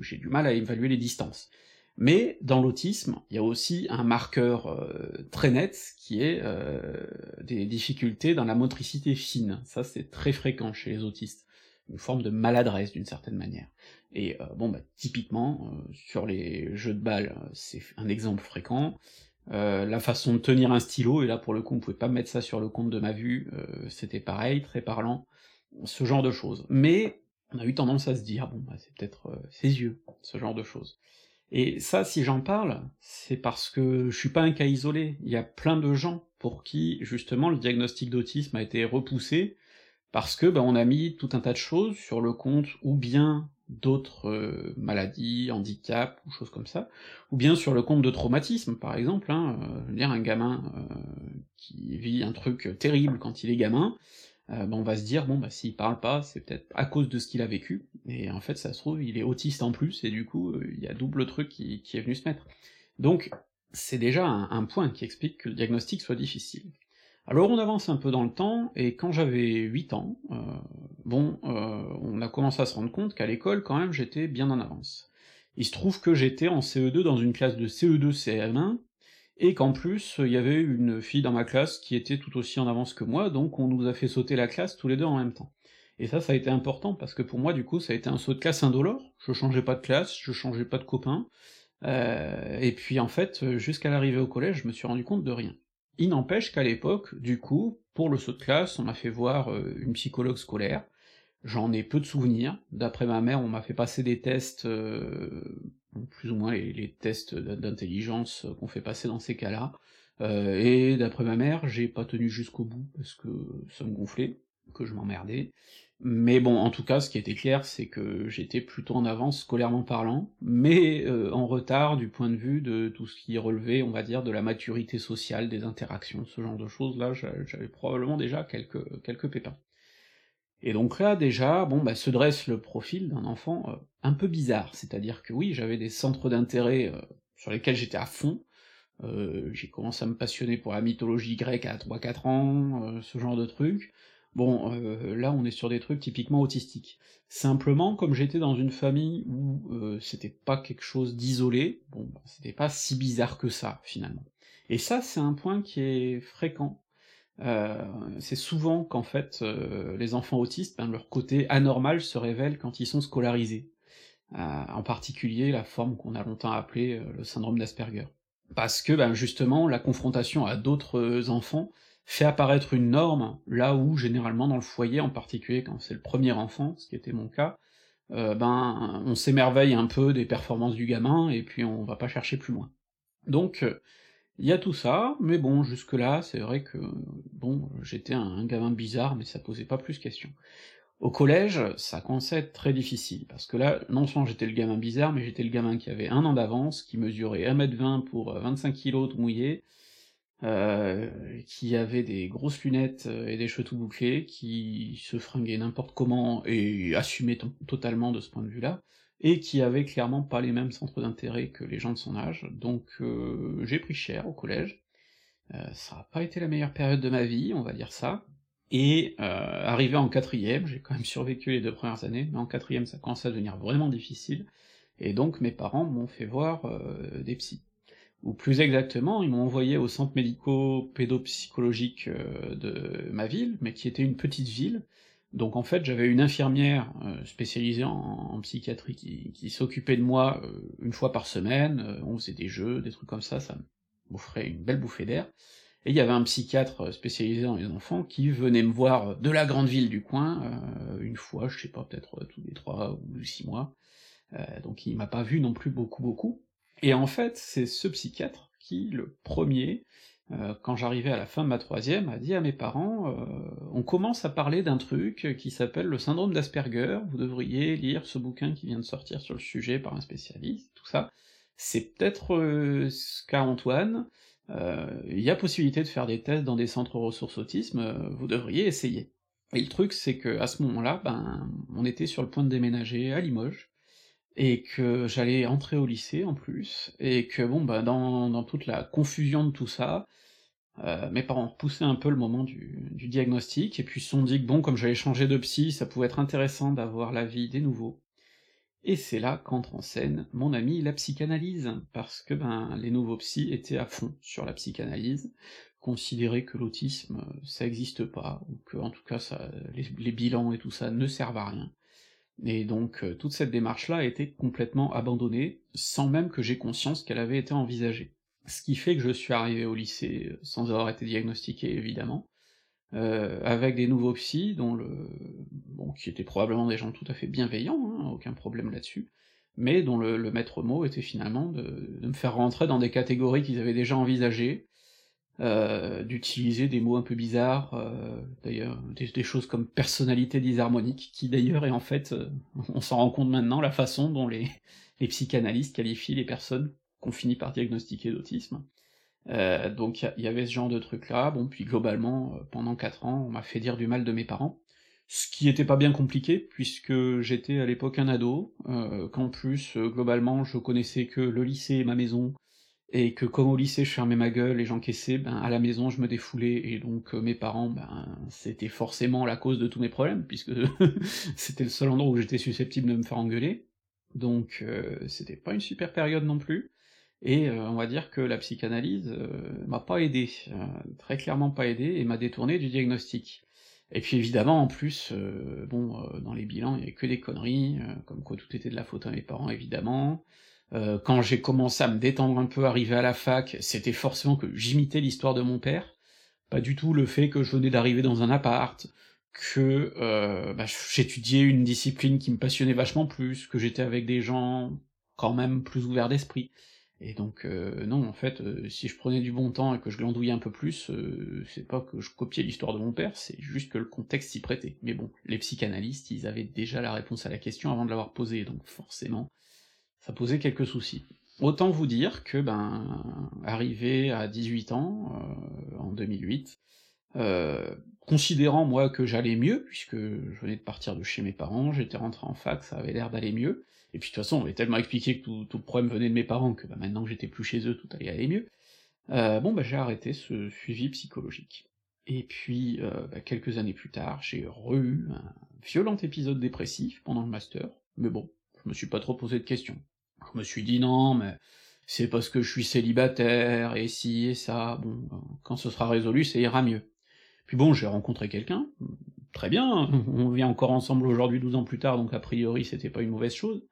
S1: j'ai du mal à évaluer les distances. Mais dans l'autisme, il y a aussi un marqueur, heu, très net qui est, heu, des difficultés dans la motricité fine. Ça, c'est très fréquent chez les autistes. Une forme de maladresse d'une certaine manière. Et heu, bon bah, typiquement, sur les jeux de balle, heu, c'est un exemple fréquent, la façon de tenir un stylo, et là pour le coup on pouvait pas mettre ça sur le compte de ma vue, c'était pareil, très parlant, ce genre de choses. Mais on a eu tendance à se dire: «Bon bah, c'est peut-être, ses yeux», ce genre de choses. Et ça, si j'en parle, c'est parce que je suis pas un cas isolé. Il y a plein de gens pour qui, justement, le diagnostic d'autisme a été repoussé, parce que, bah, on a mis tout un tas de choses sur le compte ou bien d'autres, heu, maladies, handicaps ou choses comme ça, ou bien sur le compte de traumatismes, par exemple, hein, heu, je veux dire un gamin, heu, qui vit un truc terrible quand il est gamin, heu, bah, on va se dire: «Bon bah, s'il parle pas, c'est peut-être à cause de ce qu'il a vécu», et en fait ça se trouve, il est autiste en plus, et du coup, heu, il y a double truc qui est venu se mettre. Donc, c'est déjà un point qui explique que le diagnostic soit difficile. Alors on avance un peu dans le temps, et quand j'avais 8 ans, heu, bon, heu, on a commencé à se rendre compte qu'à l'école, quand même, j'étais bien en avance. Il se trouve que j'étais en CE2 dans une classe de CE2-CM1, et qu'en plus, il y avait une fille dans ma classe qui était tout aussi en avance que moi, donc on nous a fait sauter la classe tous les deux en même temps. Et ça, ça a été important parce que pour moi, du coup, ça a été un saut de classe indolore, je changeais pas de classe, je changeais pas de copains, heu, et puis en fait, jusqu'à l'arrivée au collège, je me suis rendu compte de rien. Il n'empêche qu'à l'époque, du coup, pour le saut de classe, on m'a fait voir, heu, une psychologue scolaire, j'en ai peu de souvenirs, d'après ma mère, on m'a fait passer des tests, heu, plus ou moins les tests d'in d'intelligence qu'on fait passer dans ces cas-là, heu, et d'après ma mère, j'ai pas tenu jusqu'au bout parce que ça me gonflait, que je m'emmerdais. Mais bon, en tout cas, ce qui était clair, c'est que j'étais plutôt en avance scolairement parlant, mais, heu, en retard du point de vue de tout ce qui relevait, on va dire, de la maturité sociale, des interactions, ce genre de choses-là, j'a j'avais probablement déjà quelques quelques pépins. Et donc là, déjà, bon bah, se dresse le profil d'un enfant, heu, un peu bizarre, c'est-à-dire que oui, j'avais des centres d'intérêt, heu, sur lesquels j'étais à fond, heu, j'ai commencé à me passionner pour la mythologie grecque à 3-4 ans, heu, ce genre de trucs. Bon, là, on est sur des trucs typiquement autistiques. Simplement, comme j'étais dans une famille où, c'était pas quelque chose d'isolé, bon bah, c'était pas si bizarre que ça, finalement. Et ça, c'est un point qui est fréquent, heu, c'est souvent qu'en fait, heu, les enfants autistes, ben, leur côté anormal se révèle quand ils sont scolarisés, heu, en particulier la forme qu'on a longtemps appelée, le syndrome d'Asperger. Parce que, ben, justement, la confrontation à d'autres enfants fait apparaître une norme, là où généralement dans le foyer, en particulier quand c'est le 1er enfant, ce qui était mon cas, ben, on s'émerveille un peu des performances du gamin, et puis on va pas chercher plus loin. Donc, il y a tout ça, mais bon, jusque-là, c'est vrai que, bon, j'étais un un gamin bizarre, mais ça posait pas plus question. Au collège, ça commençait à être très difficile, parce que là, non seulement j'étais le gamin bizarre, mais j'étais le gamin qui avait 1 an d'avance, qui mesurait 1m20 pour, heu, 25 kilogrammes tout mouillé, heu, qui avait des grosses lunettes, heu, et des cheveux tout bouclés, qui se fringuait n'importe comment et assumait totalement de ce point de vue-là, et qui avait clairement pas les mêmes centres d'intérêt que les gens de son âge, donc heu, j'ai pris cher au collège, heu, ça a pas été la meilleure période de ma vie, on va dire ça, et heu, arrivé en 4e, j'ai quand même survécu les 2 premières années, mais en 4e ça commençait à devenir vraiment difficile, et donc mes parents m'ont fait voir, heu, des psys. Ou plus exactement, ils m'ont envoyé au centre médico-pédopsychologique, heu, de ma ville, mais qui était une petite ville, donc en fait, j'avais une infirmière, heu, spécialisée en psychiatrie qui s'occupait de moi, heu, 1 fois par semaine, heu, on faisait des jeux, des trucs comme ça, ça m'offrait une belle bouffée d'air, et il y avait un psychiatre spécialisé dans les enfants qui venait me voir de la grande ville du coin, 1 fois, je sais pas, peut-être tous les 3 ou 6 mois, donc il m'a pas vu non plus beaucoup, beaucoup, et en fait, c'est ce psychiatre qui, le 1er, euh, quand j'arrivais à la fin de ma troisième, a dit à mes parents euh, On commence à parler d'un truc qui s'appelle le syndrome d'Asperger, vous devriez lire ce bouquin qui vient de sortir sur le sujet par un spécialiste, tout ça. C'est peut-être euh, ce qu'a Antoine, il y a possibilité de faire des tests dans des centres ressources autisme, vous devriez essayer. Et le truc, c'est que à ce moment-là, ben, on était sur le point de déménager à Limoges, et que j'allais entrer au lycée en plus, et que bon, bah, dans, toute la confusion de tout ça, euh, mes parents repoussé un peu le moment du, du diagnostic, et puis se sont dit que bon, comme j'allais changer de psy, ça pouvait être intéressant d'avoir l'avis des nouveaux. Et c'est là qu'entre en scène mon ami la psychanalyse, parce que ben les nouveaux psys étaient à fond sur la psychanalyse, considéraient que l'autisme ça existe pas, ou que en tout cas ça, les bilans et tout ça ne servent à rien. Et donc euh, toute cette démarche-là a été complètement abandonnée, sans même que j'ai conscience qu'elle avait été envisagée. Ce qui fait que je suis arrivé au lycée euh, sans avoir été diagnostiqué, évidemment, euh, avec des nouveaux psys, dont le... bon, qui étaient probablement des gens tout à fait bienveillants, hein, aucun problème là-dessus, mais dont le, maître mot était finalement de, me faire rentrer dans des catégories qu'ils avaient déjà envisagées, euh, d'utiliser des mots un peu bizarres, euh, d'ailleurs, des, choses comme personnalité disharmonique, qui d'ailleurs est en fait, euh, on s'en rend compte maintenant, la façon dont les, psychanalystes qualifient les personnes qu'on finit par diagnostiquer d'autisme. donc il y, avait ce genre de truc là, bon, puis globalement, pendant quatre ans, on m'a fait dire du mal de mes parents, ce qui était pas bien compliqué, puisque j'étais à l'époque un ado, qu'en plus, globalement, je connaissais que le lycée et ma maison, et que comme au lycée je fermais ma gueule et j'encaissais, ben à la maison je me défoulais, et donc euh, mes parents, ben c'était forcément la cause de tous mes problèmes, puisque c'était le seul endroit où j'étais susceptible de me faire engueuler, donc euh, c'était pas une super période non plus, et euh, on va dire que la psychanalyse m'a pas aidé, très clairement pas aidé, et m'a détourné du diagnostic. Et puis évidemment, en plus, bon, dans les bilans, il y avait que des conneries, comme quoi tout était de la faute à mes parents, évidemment, euh, quand j'ai commencé à me détendre un peu, arriver à la fac, c'était forcément que j'imitais l'histoire de mon père, pas du tout le fait que je venais d'arriver dans un appart, que euh, bah, j'étudiais une discipline qui me passionnait vachement plus, que j'étais avec des gens quand même plus ouverts d'esprit. Et donc euh, non, en fait, euh, si je prenais du bon temps et que je glandouillais un peu plus, euh, c'est pas que je copiais l'histoire de mon père, c'est juste que le contexte s'y prêtait. Mais bon, les psychanalystes, ils avaient déjà la réponse à la question avant de l'avoir posée, donc forcément, ça posait quelques soucis. Autant vous dire que, ben, arrivé à 18 ans, euh, en 2008, euh, considérant moi que j'allais mieux, puisque je venais de partir de chez mes parents, j'étais rentré en fac, ça avait l'air d'aller mieux, et puis de toute façon on m'avait tellement expliqué que tout, le problème venait de mes parents, que ben, maintenant que j'étais plus chez eux, tout allait aller mieux, euh, bon bah j'ai arrêté ce suivi psychologique. Et puis, bah, quelques années plus tard, j'ai re-eu un violent épisode dépressif pendant le master, mais bon, je me suis pas trop posé de questions. Je me suis dit non, mais c'est parce que je suis célibataire, et si, et ça, bon, ben, quand ce sera résolu, ça ira mieux. Puis bon, j'ai rencontré quelqu'un, très bien, on vit encore ensemble aujourd'hui 12 ans plus tard, donc a priori c'était pas une mauvaise chose,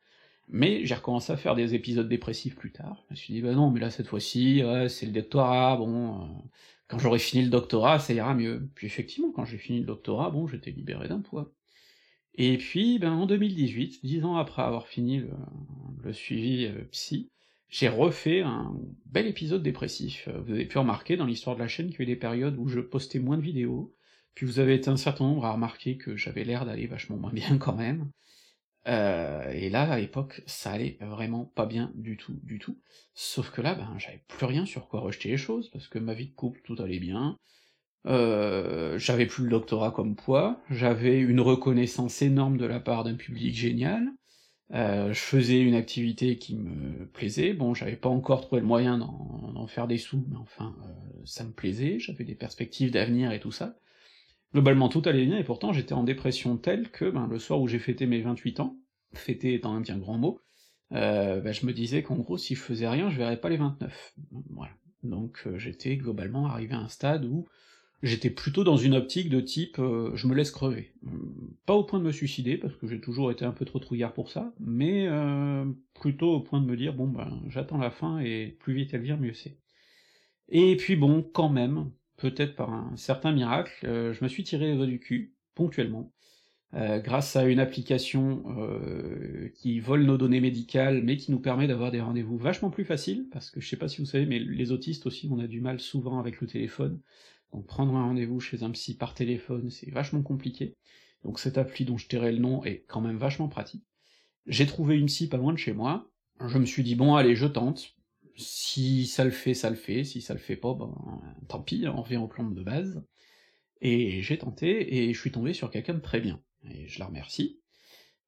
S1: mais j'ai recommencé à faire des épisodes dépressifs plus tard, je me suis dit, bah non, mais là cette fois-ci, c'est le doctorat, bon, euh, quand j'aurai fini le doctorat, ça ira mieux. Puis effectivement, quand j'ai fini le doctorat, bon, j'étais libéré d'un poids. Et puis, ben, en 2018, dix ans après avoir fini le, suivi euh, psy, j'ai refait un bel épisode dépressif. Vous avez pu remarquer dans l'histoire de la chaîne qu'il y a eu des périodes où je postais moins de vidéos, puis vous avez été un certain nombre à remarquer que j'avais l'air d'aller vachement moins bien quand même. Euh, et là, à l'époque, ça allait vraiment pas bien du tout, du tout. Sauf que là, ben, j'avais plus rien sur quoi rejeter les choses, parce que ma vie de couple, tout allait bien, euh, j'avais plus le doctorat comme poids, j'avais une reconnaissance énorme de la part d'un public génial, euh, je faisais une activité qui me plaisait, bon, j'avais pas encore trouvé le moyen d'en faire des sous, mais enfin, euh, ça me plaisait, j'avais des perspectives d'avenir et tout ça. Globalement, tout allait bien, et pourtant j'étais en dépression telle que, ben, le soir où j'ai fêté mes 28 ans, fêter étant un bien grand mot, euh, ben, je me disais qu'en gros, si je faisais rien, je verrais pas les 29. Voilà. Donc j'étais globalement arrivé à un stade où j'étais plutôt dans une optique de type euh, je me laisse crever. Pas au point de me suicider, parce que j'ai toujours été un peu trop trouillard pour ça, mais euh, plutôt au point de me dire bon ben j'attends la fin et plus vite elle vient, mieux c'est. Et puis bon, quand même, peut-être par un certain miracle, euh, je me suis tiré les doigts du cul, ponctuellement, euh, grâce à une application euh, qui vole nos données médicales, mais qui nous permet d'avoir des rendez-vous vachement plus faciles, parce que je sais pas si vous savez, mais les autistes aussi, on a du mal souvent avec le téléphone, donc prendre un rendez-vous chez un psy par téléphone, c'est vachement compliqué, donc cette appli dont je tairai le nom est quand même vachement pratique. J'ai trouvé une psy pas loin de chez moi, je me suis dit bon allez je tente, si ça le fait, ça le fait, si ça le fait pas, ben tant pis, on revient au plan de base, et j'ai tenté, et je suis tombé sur quelqu'un de très bien et je la remercie.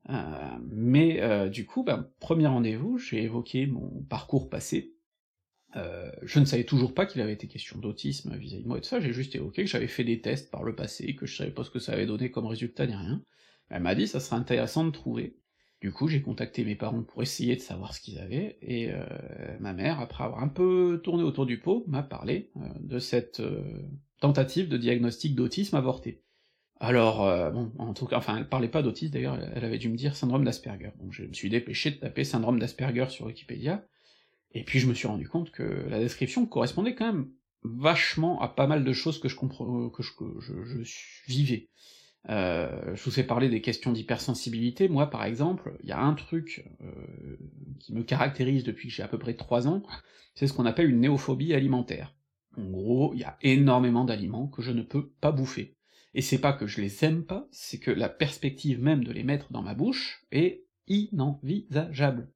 S1: Euh, mais euh, du coup, bah, premier rendez-vous, j'ai évoqué mon parcours passé. Euh, je ne savais toujours pas qu'il avait été question d'autisme vis-à-vis de moi et tout ça, j'ai juste évoqué que j'avais fait des tests par le passé, que je savais pas ce que ça avait donné comme résultat ni rien. Elle m'a dit ça serait intéressant de trouver. Du coup, j'ai contacté mes parents pour essayer de savoir ce qu'ils avaient, et euh, ma mère, après avoir un peu tourné autour du pot, m'a parlé euh, de cette tentative de diagnostic d'autisme avorté. Alors, bon, en tout cas, enfin, elle parlait pas d'autisme d'ailleurs, elle avait dû me dire syndrome d'Asperger. Donc je me suis dépêché de taper syndrome d'Asperger sur Wikipédia, et puis je me suis rendu compte que la description correspondait quand même vachement à pas mal de choses que je comprends, que je, je, vivais. Euh, je vous ai parlé des questions d'hypersensibilité, moi par exemple, il y a un truc euh, qui me caractérise depuis que j'ai à peu près 3 ans, c'est ce qu'on appelle une néophobie alimentaire. En gros, il y a énormément d'aliments que je ne peux pas bouffer. Et c'est pas que je les aime pas, c'est que la perspective même de les mettre dans ma bouche est inenvisageable.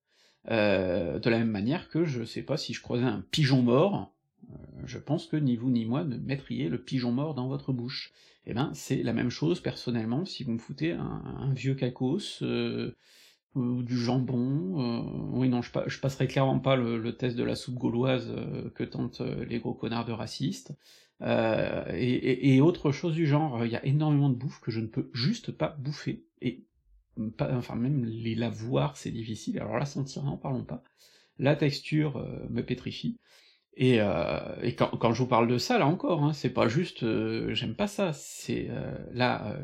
S1: Euh, de la même manière que je sais pas si je croisais un pigeon mort, euh, je pense que ni vous ni moi ne mettriez le pigeon mort dans votre bouche. Eh ben, c'est la même chose personnellement si vous me foutez un, vieux cacos, euh, ou du jambon, euh, oui non, je, je, passerai clairement pas le, test de la soupe gauloise que tentent les gros connards de racistes, et, et, autre chose du genre, il y a énormément de bouffe que je ne peux juste pas bouffer, et enfin même les la voir c'est difficile, alors la sentir n'en parlons pas, la texture euh, me pétrifie, et, euh, quand, je vous parle de ça, là encore, hein, c'est pas juste euh, j'aime pas ça, c'est là,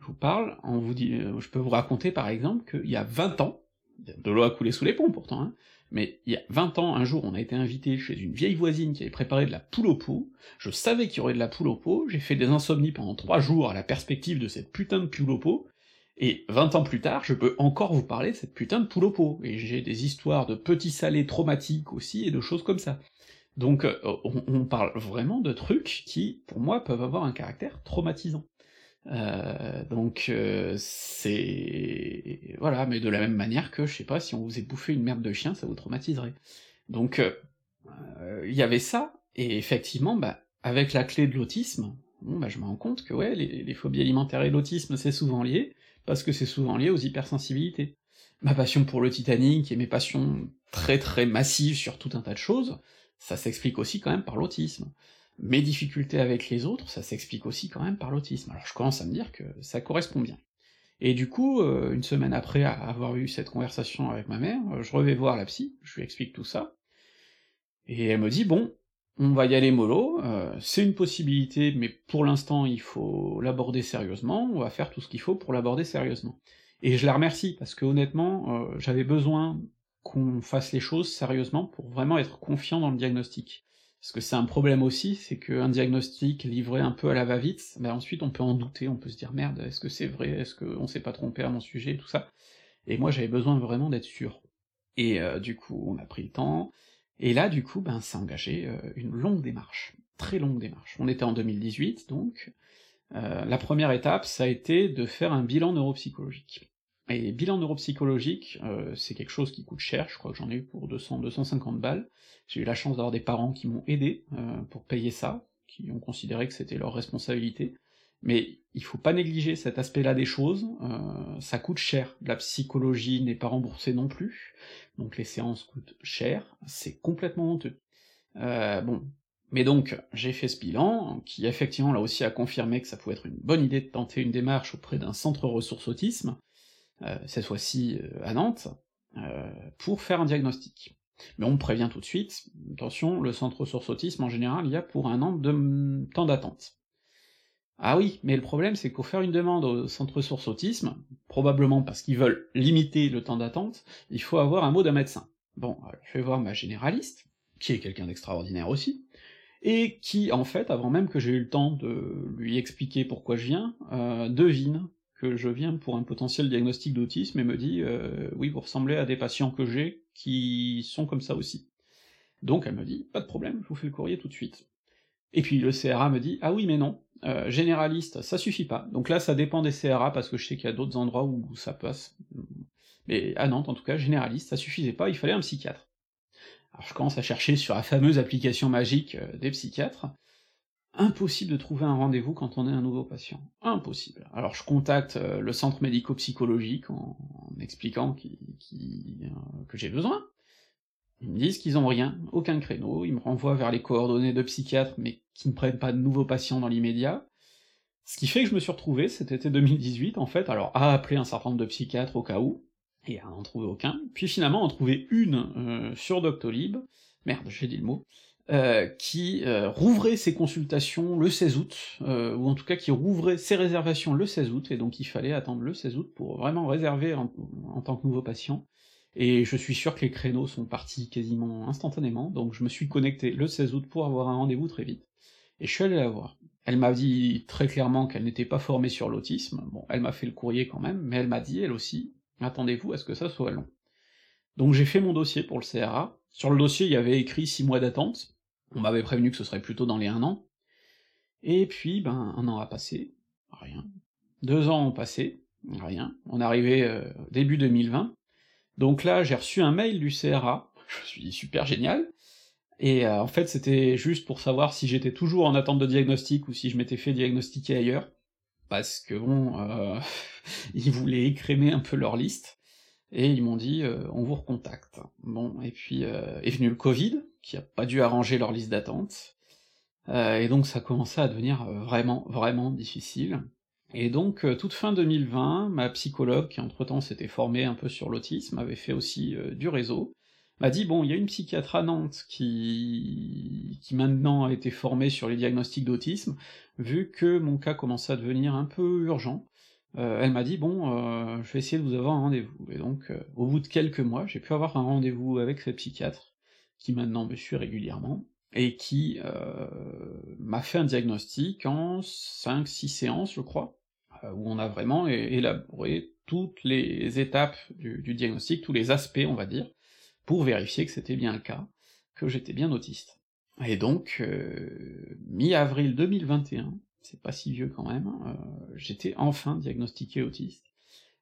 S1: je vous parle, on vous dit, je peux vous raconter par exemple qu'il y a 20 ans, de l'eau a coulé sous les ponts pourtant, hein, mais il y a 20 ans, un jour, on a été invité chez une vieille voisine qui avait préparé de la poule au pot, je savais qu'il y aurait de la poule au pot, j'ai fait des insomnies pendant 3 jours à la perspective de cette putain de poule au pot, et 20 ans plus tard, je peux encore vous parler de cette putain de poule au pot, et j'ai des histoires de petits salés traumatiques aussi, et de choses comme ça. Donc euh, on, parle vraiment de trucs qui, pour moi, peuvent avoir un caractère traumatisant. Euh, donc euh, c'est voilà, mais de la même manière que je sais pas si on vous ait bouffé une merde de chien, ça vous traumatiserait. Donc euh, il y avait ça, et effectivement, bah avec la clé de l'autisme, bon bah je me rends compte que ouais, les phobies alimentaires et l'autisme c'est souvent lié, parce que c'est souvent lié aux hypersensibilités. Ma passion pour le Titanic et mes passions très très massives sur tout un tas de choses, ça s'explique aussi quand même par l'autisme mes difficultés avec les autres, ça s'explique aussi quand même par l'autisme. Alors je commence à me dire que ça correspond bien. Et du coup, euh, une semaine après avoir eu cette conversation avec ma mère, euh, je revais voir la psy, je lui explique tout ça, et elle me dit, bon, on va y aller mollo, euh, c'est une possibilité, mais pour l'instant il faut l'aborder sérieusement, on va faire tout ce qu'il faut pour l'aborder sérieusement. Et je la remercie, parce que honnêtement, j'avais besoin qu'on fasse les choses sérieusement pour vraiment être confiant dans le diagnostic. Parce que c'est un problème aussi, c'est qu'un diagnostic livré un peu à la va-vite, ben ensuite on peut en douter, on peut se dire merde, est-ce que c'est vrai, est-ce qu'on s'est pas trompé à mon sujet, tout ça. Et moi j'avais besoin vraiment d'être sûr. Et euh, du coup, on a pris le temps, et là du coup, ben ça a engagé euh, une longue démarche, très longue démarche. On était en 2018, donc, euh, la première étape, ça a été de faire un bilan neuropsychologique. Et bilan neuropsychologique, euh, c'est quelque chose qui coûte cher, je crois que j'en ai eu pour 200, 250 balles. J'ai eu la chance d'avoir des parents qui m'ont aidé pour payer ça, qui ont considéré que c'était leur responsabilité. Mais il faut pas négliger cet aspect-là des choses, euh, ça coûte cher. La psychologie n'est pas remboursée non plus, donc les séances coûtent cher, c'est complètement honteux. bon, mais donc, j'ai fait ce bilan, qui effectivement là aussi a confirmé que ça pouvait être une bonne idée de tenter une démarche auprès d'un centre ressources autisme, euh, cette fois-ci euh, à Nantes, euh, pour faire un diagnostic. Mais on me prévient tout de suite, attention, le centre ressources autisme, en général, il y a pour un an de temps d'attente. Ah oui, mais le problème, c'est pour faire une demande au centre ressources autisme, probablement parce qu'ils veulent limiter le temps d'attente, il faut avoir un mot d'un médecin. Bon, je vais voir ma généraliste, qui est quelqu'un d'extraordinaire aussi, et qui, en fait, avant même que j'ai eu le temps de lui expliquer pourquoi je viens, euh, devine que je viens pour un potentiel diagnostic d'autisme, et me dit euh, Oui, vous ressemblez à des patients que j'ai qui sont comme ça aussi. Donc elle me dit Pas de problème, je vous fais le courrier tout de suite. Et puis le CRA me dit Ah oui, mais non, euh, généraliste, ça suffit pas. Donc là, ça dépend des CRA, parce que je sais qu'il y a d'autres endroits où ça passe. Mais à Nantes, en tout cas, généraliste, ça suffisait pas, il fallait un psychiatre. Alors je commence à chercher sur la fameuse application magique euh, des psychiatres. Impossible de trouver un rendez-vous quand on est un nouveau patient. Impossible. Alors je contacte euh, le centre médico-psychologique en, expliquant que j'ai besoin. Ils me disent qu'ils ont rien, aucun créneau, ils me renvoient vers les coordonnées de psychiatres, mais qui ne prennent pas de nouveaux patients dans l'immédiat. Ce qui fait que je me suis retrouvé cet été 2018, en fait, alors à appeler un certain nombre de psychiatres au cas où, et à n'en trouver aucun, puis finalement en trouver une euh, sur Doctolib, merde, j'ai dit le mot, euh, qui euh, rouvrait ses consultations le 16 août, ou en tout cas qui rouvrait ses réservations le 16 août, et donc il fallait attendre le 16 août pour vraiment réserver en, en tant que nouveau patient, et je suis sûr que les créneaux sont partis quasiment instantanément, donc je me suis connecté le 16 août pour avoir un rendez-vous très vite, et je suis allé la voir. Elle m'a dit très clairement qu'elle n'était pas formée sur l'autisme, bon, elle m'a fait le courrier quand même, mais elle m'a dit, elle aussi, attendez-vous à ce que ça soit long. Donc j'ai fait mon dossier pour le CRA, sur le dossier il y avait écrit 6 mois d'attente, on m'avait prévenu que ce serait plutôt dans les 1 an, et puis, ben, un an a passé, rien. Deux ans ont passé, rien. On arrivé euh, début 2020, donc là j'ai reçu un mail du CRA, je suis super génial, et euh, en fait c'était juste pour savoir si j'étais toujours en attente de diagnostic ou si je m'étais fait diagnostiquer ailleurs, parce que bon, euh, ils voulaient écrémer un peu leur liste, et ils m'ont dit euh, on vous recontacte. Bon, et puis euh, est venu le Covid, qui a pas dû arranger leur liste d'attente, et donc ça commençait à devenir vraiment, vraiment difficile. Et donc, toute fin 2020, ma psychologue, qui entre-temps s'était formée un peu sur l'autisme, avait fait aussi du réseau, m'a dit bon, il y a une psychiatre à Nantes qui qui maintenant a été formée sur les diagnostics d'autisme, vu que mon cas commençait à devenir un peu urgent. Euh, elle m'a dit bon, euh, je vais essayer de vous avoir un rendez-vous. Et donc, euh, au bout de quelques mois, j'ai pu avoir un rendez-vous avec cette psychiatre, qui maintenant me suit régulièrement, et qui m'a fait un diagnostic en 5-6 séances, je crois, où on a vraiment élaboré toutes les étapes du, diagnostic, tous les aspects, on va dire, pour vérifier que c'était bien le cas, que j'étais bien autiste. Et donc, euh, mi-avril 2021, c'est pas si vieux quand même, euh, j'étais enfin diagnostiqué autiste,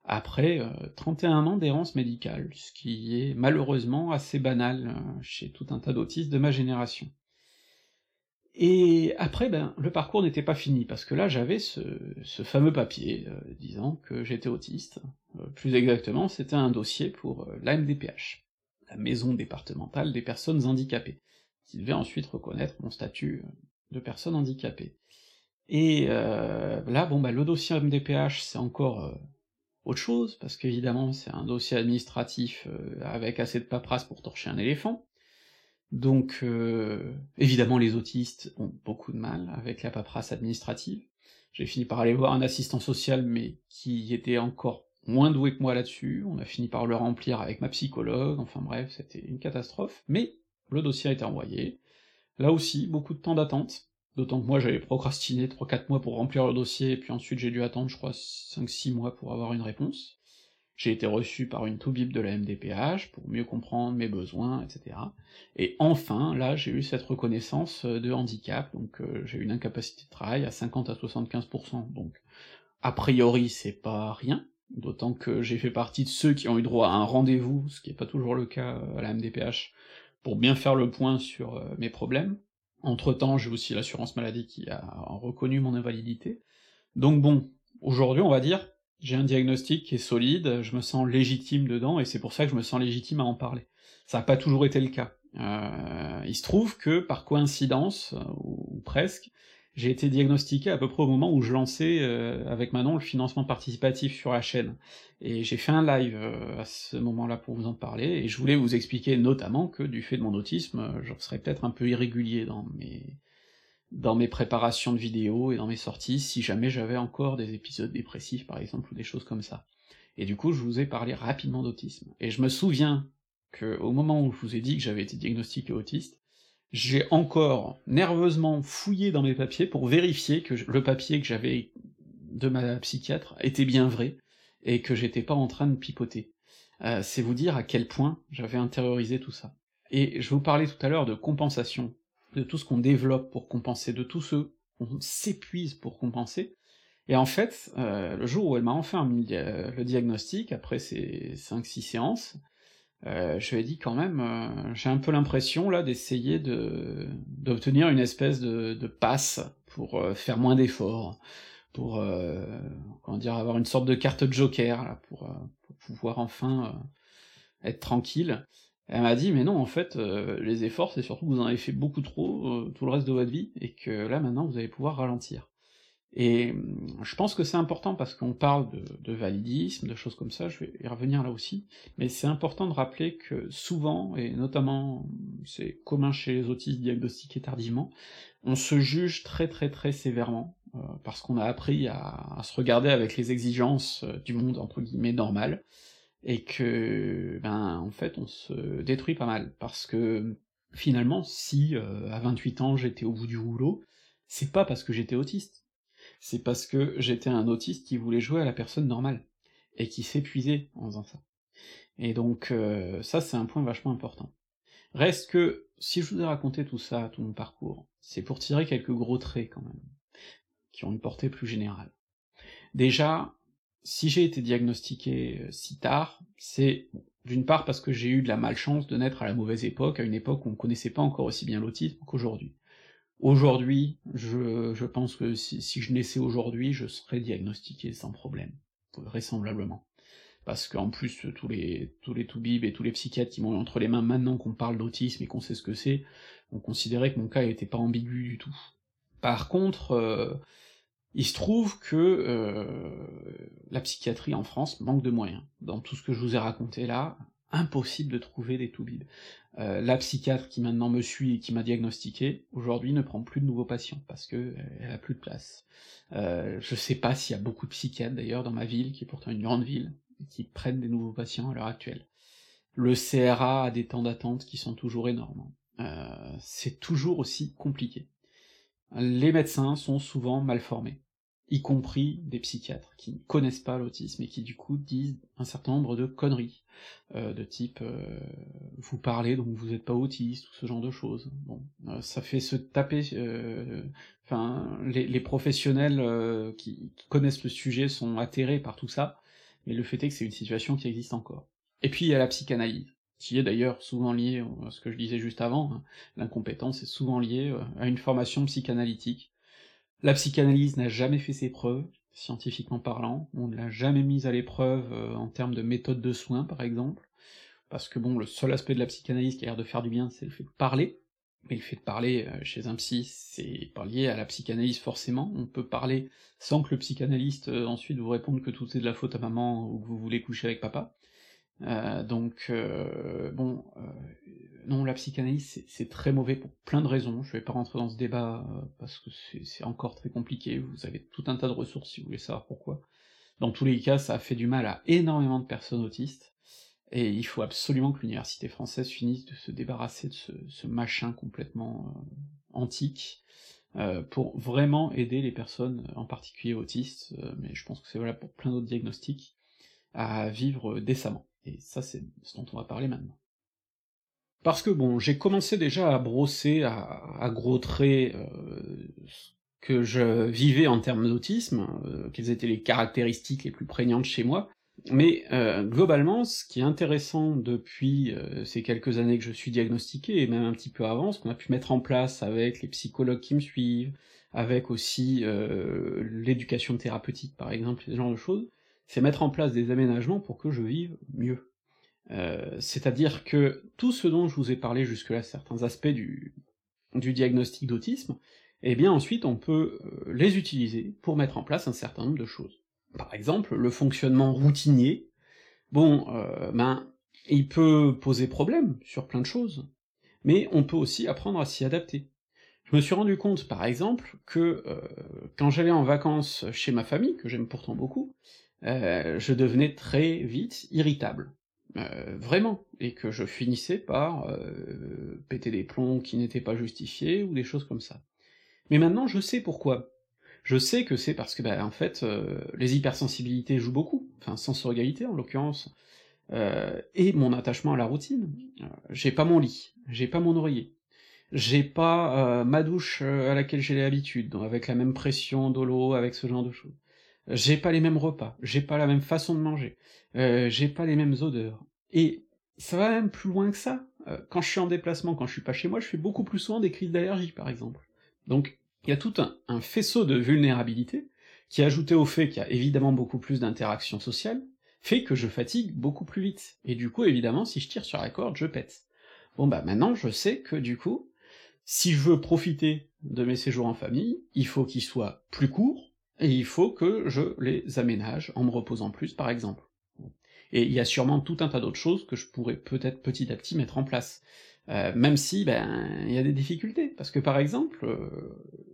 S1: après euh, 31 ans d'errance médicale, ce qui est malheureusement assez banal euh, chez tout un tas d'autistes de ma génération. Et après, ben, le parcours n'était pas fini, parce que là j'avais ce, fameux papier euh, disant que j'étais autiste. plus exactement, c'était un dossier pour l'AMDPH la maison départementale des personnes handicapées, qui devait ensuite reconnaître mon statut euh, de personne handicapée. Et euh, là, bon bah le dossier MDPH, c'est encore euh, autre chose, parce qu'évidemment c'est un dossier administratif euh, avec assez de paperasse pour torcher un éléphant. Donc euh, évidemment les autistes ont beaucoup de mal avec la paperasse administrative. J'ai fini par aller voir un assistant social, mais qui était encore moins doué que moi là-dessus, on a fini par le remplir avec ma psychologue, enfin bref, c'était une catastrophe, mais le dossier a été envoyé. Là aussi, beaucoup de temps d'attente, d'autant que moi j'avais procrastiné 3-4 mois pour remplir le dossier, et puis ensuite j'ai dû attendre, je crois, 5-6 mois pour avoir une réponse. J'ai été reçu par une toubib de la MDPH pour mieux comprendre mes besoins, etc. Et enfin, là, j'ai eu cette reconnaissance de handicap, donc euh, j'ai une incapacité de travail à 50 à 75%, donc a priori c'est pas rien, d'autant que j'ai fait partie de ceux qui ont eu droit à un rendez-vous, ce qui n'est pas toujours le cas euh, à la MDPH, pour bien faire le point sur euh, mes problèmes. Entre-temps, j'ai aussi l'assurance maladie qui a reconnu mon invalidité. Donc bon, aujourd'hui, on va dire, j'ai un diagnostic qui est solide, je me sens légitime dedans, et c'est pour ça que je me sens légitime à en parler. Ça n'a pas toujours été le cas. Euh, il se trouve que, par coïncidence, ou presque, j'ai été diagnostiqué à peu près au moment où je lançais euh, avec Manon le financement participatif sur la chaîne. Et j'ai fait un live euh, à ce moment-là pour vous en parler, et je voulais vous expliquer notamment que du fait de mon autisme, euh, je serais peut-être un peu irrégulier dans mes dans mes préparations de vidéos et dans mes sorties, si jamais j'avais encore des épisodes dépressifs par exemple, ou des choses comme ça. Et du coup, je vous ai parlé rapidement d'autisme. Et je me souviens que au moment où je vous ai dit que j'avais été diagnostiqué autiste, j'ai encore nerveusement fouillé dans mes papiers pour vérifier que le papier que j'avais de ma psychiatre était bien vrai, et que j'étais pas en train de pipoter. Euh, c'est vous dire à quel point j'avais intériorisé tout ça. Et je vous parlais tout à l'heure de compensation, de tout ce qu'on développe pour compenser, de tout ce qu'on s'épuise pour compenser, et en fait, euh, le jour où elle m'a enfin mis le diagnostic, après ces 5-6 séances, euh, je lui ai dit quand même, euh, j'ai un peu l'impression là d'essayer de d'obtenir une espèce de, de passe pour euh, faire moins d'efforts, pour euh, comment dire avoir une sorte de carte joker là, pour pouvoir enfin être tranquille. Elle m'a dit mais non en fait les efforts c'est surtout que vous en avez fait beaucoup trop tout le reste de votre vie et que là maintenant vous allez pouvoir ralentir. Et hum, je pense que c'est important parce qu'on parle de, de, validisme, de choses comme ça, je vais y revenir là aussi, mais c'est important de rappeler que souvent, et notamment c'est commun chez les autistes diagnostiqués tardivement, on se juge très très très sévèrement, euh, parce qu'on a appris à, se regarder avec les exigences euh, du monde entre guillemets normal, et que ben en fait on se détruit pas mal, parce que finalement si euh, à 28 ans j'étais au bout du rouleau, c'est pas parce que j'étais autiste c'est parce que j'étais un autiste qui voulait jouer à la personne normale, et qui s'épuisait en faisant ça. Et donc euh, ça c'est un point vachement important. Reste que, si je vous ai raconté tout ça, tout mon parcours, c'est pour tirer quelques gros traits quand même, qui ont une portée plus générale. Déjà, si j'ai été diagnostiqué euh, si tard, c'est d'une part parce que j'ai eu de la malchance de naître à la mauvaise époque, à une époque où on connaissait pas encore aussi bien l'autisme qu'aujourd'hui. Aujourd'hui, je, pense que si, si je naissais aujourd'hui, je serais diagnostiqué sans problème, vraisemblablement. Parce qu'en plus, tous les tous les toubibs et tous les psychiatres qui m'ont entre les mains maintenant qu'on parle d'autisme et qu'on sait ce que c'est, ont considéré que mon cas n'était pas ambigu du tout. Par contre, euh, il se trouve que euh, la psychiatrie en France manque de moyens. Dans tout ce que je vous ai raconté là, impossible de trouver des toubibs. Euh, la psychiatre qui maintenant me suit et qui m'a diagnostiqué, aujourd'hui ne prend plus de nouveaux patients, parce que euh, elle a plus de place. Euh, je sais pas s'il y a beaucoup de psychiatres d'ailleurs dans ma ville, qui est pourtant une grande ville, qui prennent des nouveaux patients à l'heure actuelle. Le CRA a des temps d'attente qui sont toujours énormes. Euh, c'est toujours aussi compliqué. Les médecins sont souvent mal formés y compris des psychiatres qui ne connaissent pas l'autisme et qui du coup disent un certain nombre de conneries, euh, de type euh, vous parlez donc vous n'êtes pas autiste ou ce genre de choses. Bon, euh, ça fait se taper. Enfin, les, professionnels qui, qui connaissent le sujet sont atterrés par tout ça, mais le fait est que c'est une situation qui existe encore. Et puis il y a la psychanalyse, qui est d'ailleurs souvent liée à ce que je disais juste avant. hein. L'incompétence est souvent liée à une formation psychanalytique la psychanalyse n'a jamais fait ses preuves, scientifiquement parlant, on ne l'a jamais mise à l'épreuve euh, en termes de méthode de soins, par exemple, parce que bon, le seul aspect de la psychanalyse qui a l'air de faire du bien, c'est le fait de parler, mais le fait de parler euh, chez un psy, c'est pas lié à la psychanalyse forcément, on peut parler sans que le psychanalyste euh, ensuite vous réponde que tout est de la faute à maman ou que vous voulez coucher avec papa. Euh, donc euh, bon, euh, non, la psychanalyse c'est très mauvais pour plein de raisons. Je vais pas rentrer dans ce débat parce que c'est encore très compliqué. Vous avez tout un tas de ressources si vous voulez savoir pourquoi. Dans tous les cas, ça a fait du mal à énormément de personnes autistes. Et il faut absolument que l'université française finisse de se débarrasser de ce, ce machin complètement antique, pour vraiment aider les personnes, en particulier autistes, mais je pense que c'est valable pour plein d'autres diagnostics, à vivre décemment. Et ça, c'est ce dont on va parler maintenant. Parce que bon, j'ai commencé déjà à brosser à, à gros traits euh, ce que je vivais en termes d'autisme, euh, quelles étaient les caractéristiques les plus prégnantes chez moi, mais euh, globalement, ce qui est intéressant depuis ces quelques années que je suis diagnostiqué, et même un petit peu avant, ce qu'on a pu mettre en place avec les psychologues qui me suivent, avec aussi l'éducation thérapeutique par exemple, ce genre de choses, c'est mettre en place des aménagements pour que je vive mieux. Euh, C'est-à-dire que tout ce dont je vous ai parlé jusque-là, certains aspects du, diagnostic d'autisme, eh bien ensuite on peut euh, les utiliser pour mettre en place un certain nombre de choses. Par exemple, le fonctionnement routinier, bon, euh, ben, il peut poser problème sur plein de choses, mais on peut aussi apprendre à s'y adapter. Je me suis rendu compte, par exemple, que quand j'allais en vacances chez ma famille, que j'aime pourtant beaucoup, euh, je devenais très vite irritable. Euh, vraiment, et que je finissais par euh, péter des plombs qui n'étaient pas justifiés, ou des choses comme ça. Mais maintenant je sais pourquoi. Je sais que c'est parce que, bah, en fait, les hypersensibilités jouent beaucoup, enfin sensorialité en l'occurrence, et mon attachement à la routine. J'ai pas mon lit, j'ai pas mon oreiller, j'ai pas ma douche à laquelle j'ai l'habitude, avec la même pression de l'eau, avec ce genre de choses. J'ai pas les mêmes repas, j'ai pas la même façon de manger, j'ai pas les mêmes odeurs. Et ça va même plus loin que ça. quand je suis en déplacement, quand je suis pas chez moi, je fais beaucoup plus souvent des crises d'allergie, par exemple. Donc, il y a tout un, faisceau de vulnérabilité, qui ajouté au fait qu'il y a évidemment beaucoup plus d'interactions sociales, fait que je fatigue beaucoup plus vite. Et du coup, évidemment, si je tire sur la corde, je pète. Bon bah maintenant, je sais que du coup, si je veux profiter de mes séjours en famille, il faut qu'ils soient plus courts, et il faut que je les aménage en me reposant plus, par exemple. Et il y a sûrement tout un tas d'autres choses que je pourrais peut-être petit à petit mettre en place. Euh, même si, ben, il y a des difficultés, parce que par exemple, euh,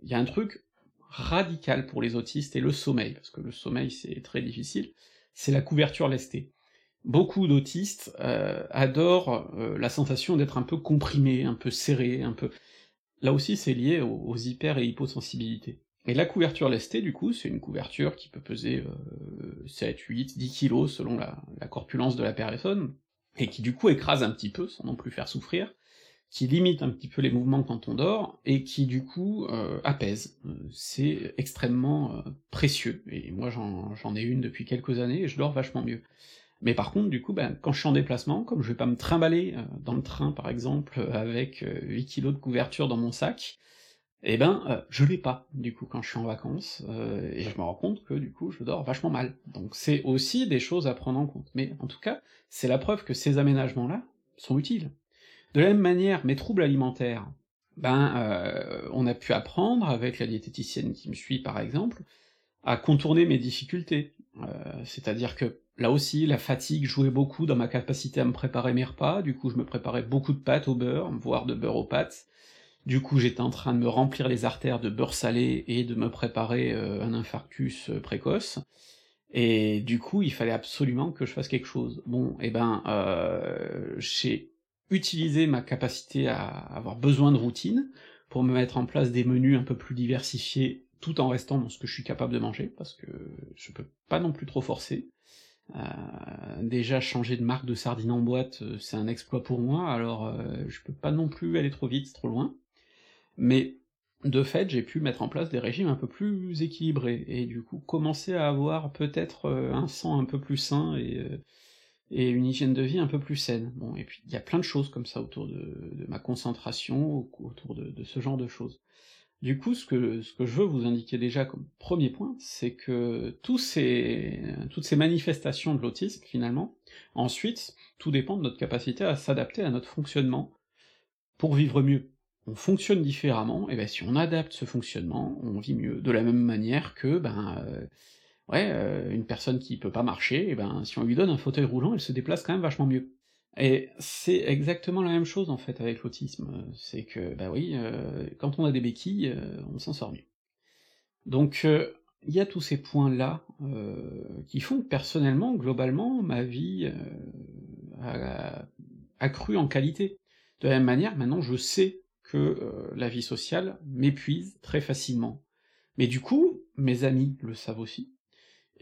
S1: il y a un truc radical pour les autistes, et le sommeil, parce que le sommeil c'est très difficile, c'est la couverture lestée. Beaucoup d'autistes euh, adorent la sensation d'être un peu comprimé, un peu serré, un peu... Là aussi c'est lié aux, hyper et hyposensibilités. Et la couverture lestée, du coup, c'est une couverture qui peut peser 7, 8, 10 kilos selon la, la corpulence de la personne, et qui du coup écrase un petit peu, sans non plus faire souffrir, qui limite un petit peu les mouvements quand on dort, et qui du coup euh, apaise. Euh, c'est extrêmement euh, précieux, et moi j'en ai une depuis quelques années, et je dors vachement mieux. Mais par contre, du coup, ben, quand je suis en déplacement, comme je vais pas me trimballer dans le train par exemple, avec 8 kilos de couverture dans mon sac, eh ben, je l'ai pas, du coup, quand je suis en vacances, et je me rends compte que, du coup, je dors vachement mal. Donc c'est aussi des choses à prendre en compte. Mais en tout cas, c'est la preuve que ces aménagements-là sont utiles. De la même manière, mes troubles alimentaires, ben, euh, on a pu apprendre, avec la diététicienne qui me suit par exemple, à contourner mes difficultés. Euh, c'est-à-dire que là aussi, la fatigue jouait beaucoup dans ma capacité à me préparer mes repas, du coup je me préparais beaucoup de pâtes au beurre, voire de beurre aux pâtes, du coup j'étais en train de me remplir les artères de beurre salé et de me préparer euh, un infarctus précoce, et du coup il fallait absolument que je fasse quelque chose. Bon, eh ben, euh, j'ai utiliser ma capacité à avoir besoin de routine pour me mettre en place des menus un peu plus diversifiés tout en restant dans ce que je suis capable de manger, parce que je peux pas non plus trop forcer. Euh, déjà changer de marque de sardines en boîte, euh, c'est un exploit pour moi, alors euh, je peux pas non plus aller trop vite, trop loin. Mais de fait, j'ai pu mettre en place des régimes un peu plus équilibrés, et du coup commencer à avoir peut-être un sang un peu plus sain et et une hygiène de vie un peu plus saine. Bon, et puis il y a plein de choses comme ça autour de, ma concentration, autour de, ce genre de choses. Du coup, ce que, ce que je veux vous indiquer déjà comme premier point, c'est que ces, toutes ces manifestations de l'autisme, finalement, ensuite, tout dépend de notre capacité à s'adapter à notre fonctionnement pour vivre mieux. On fonctionne différemment, et ben si on adapte ce fonctionnement, on vit mieux. De la même manière que, ben, euh, ouais, euh, une personne qui peut pas marcher, et ben si on lui donne un fauteuil roulant, elle se déplace quand même vachement mieux. Et c'est exactement la même chose en fait avec l'autisme, c'est que bah oui, euh, quand on a des béquilles, on s'en sort mieux. Donc il y a tous ces points-là qui font que personnellement, globalement, ma vie a accru en qualité. De la même manière, maintenant je sais que la vie sociale m'épuise très facilement. Mais du coup, mes amis le savent aussi,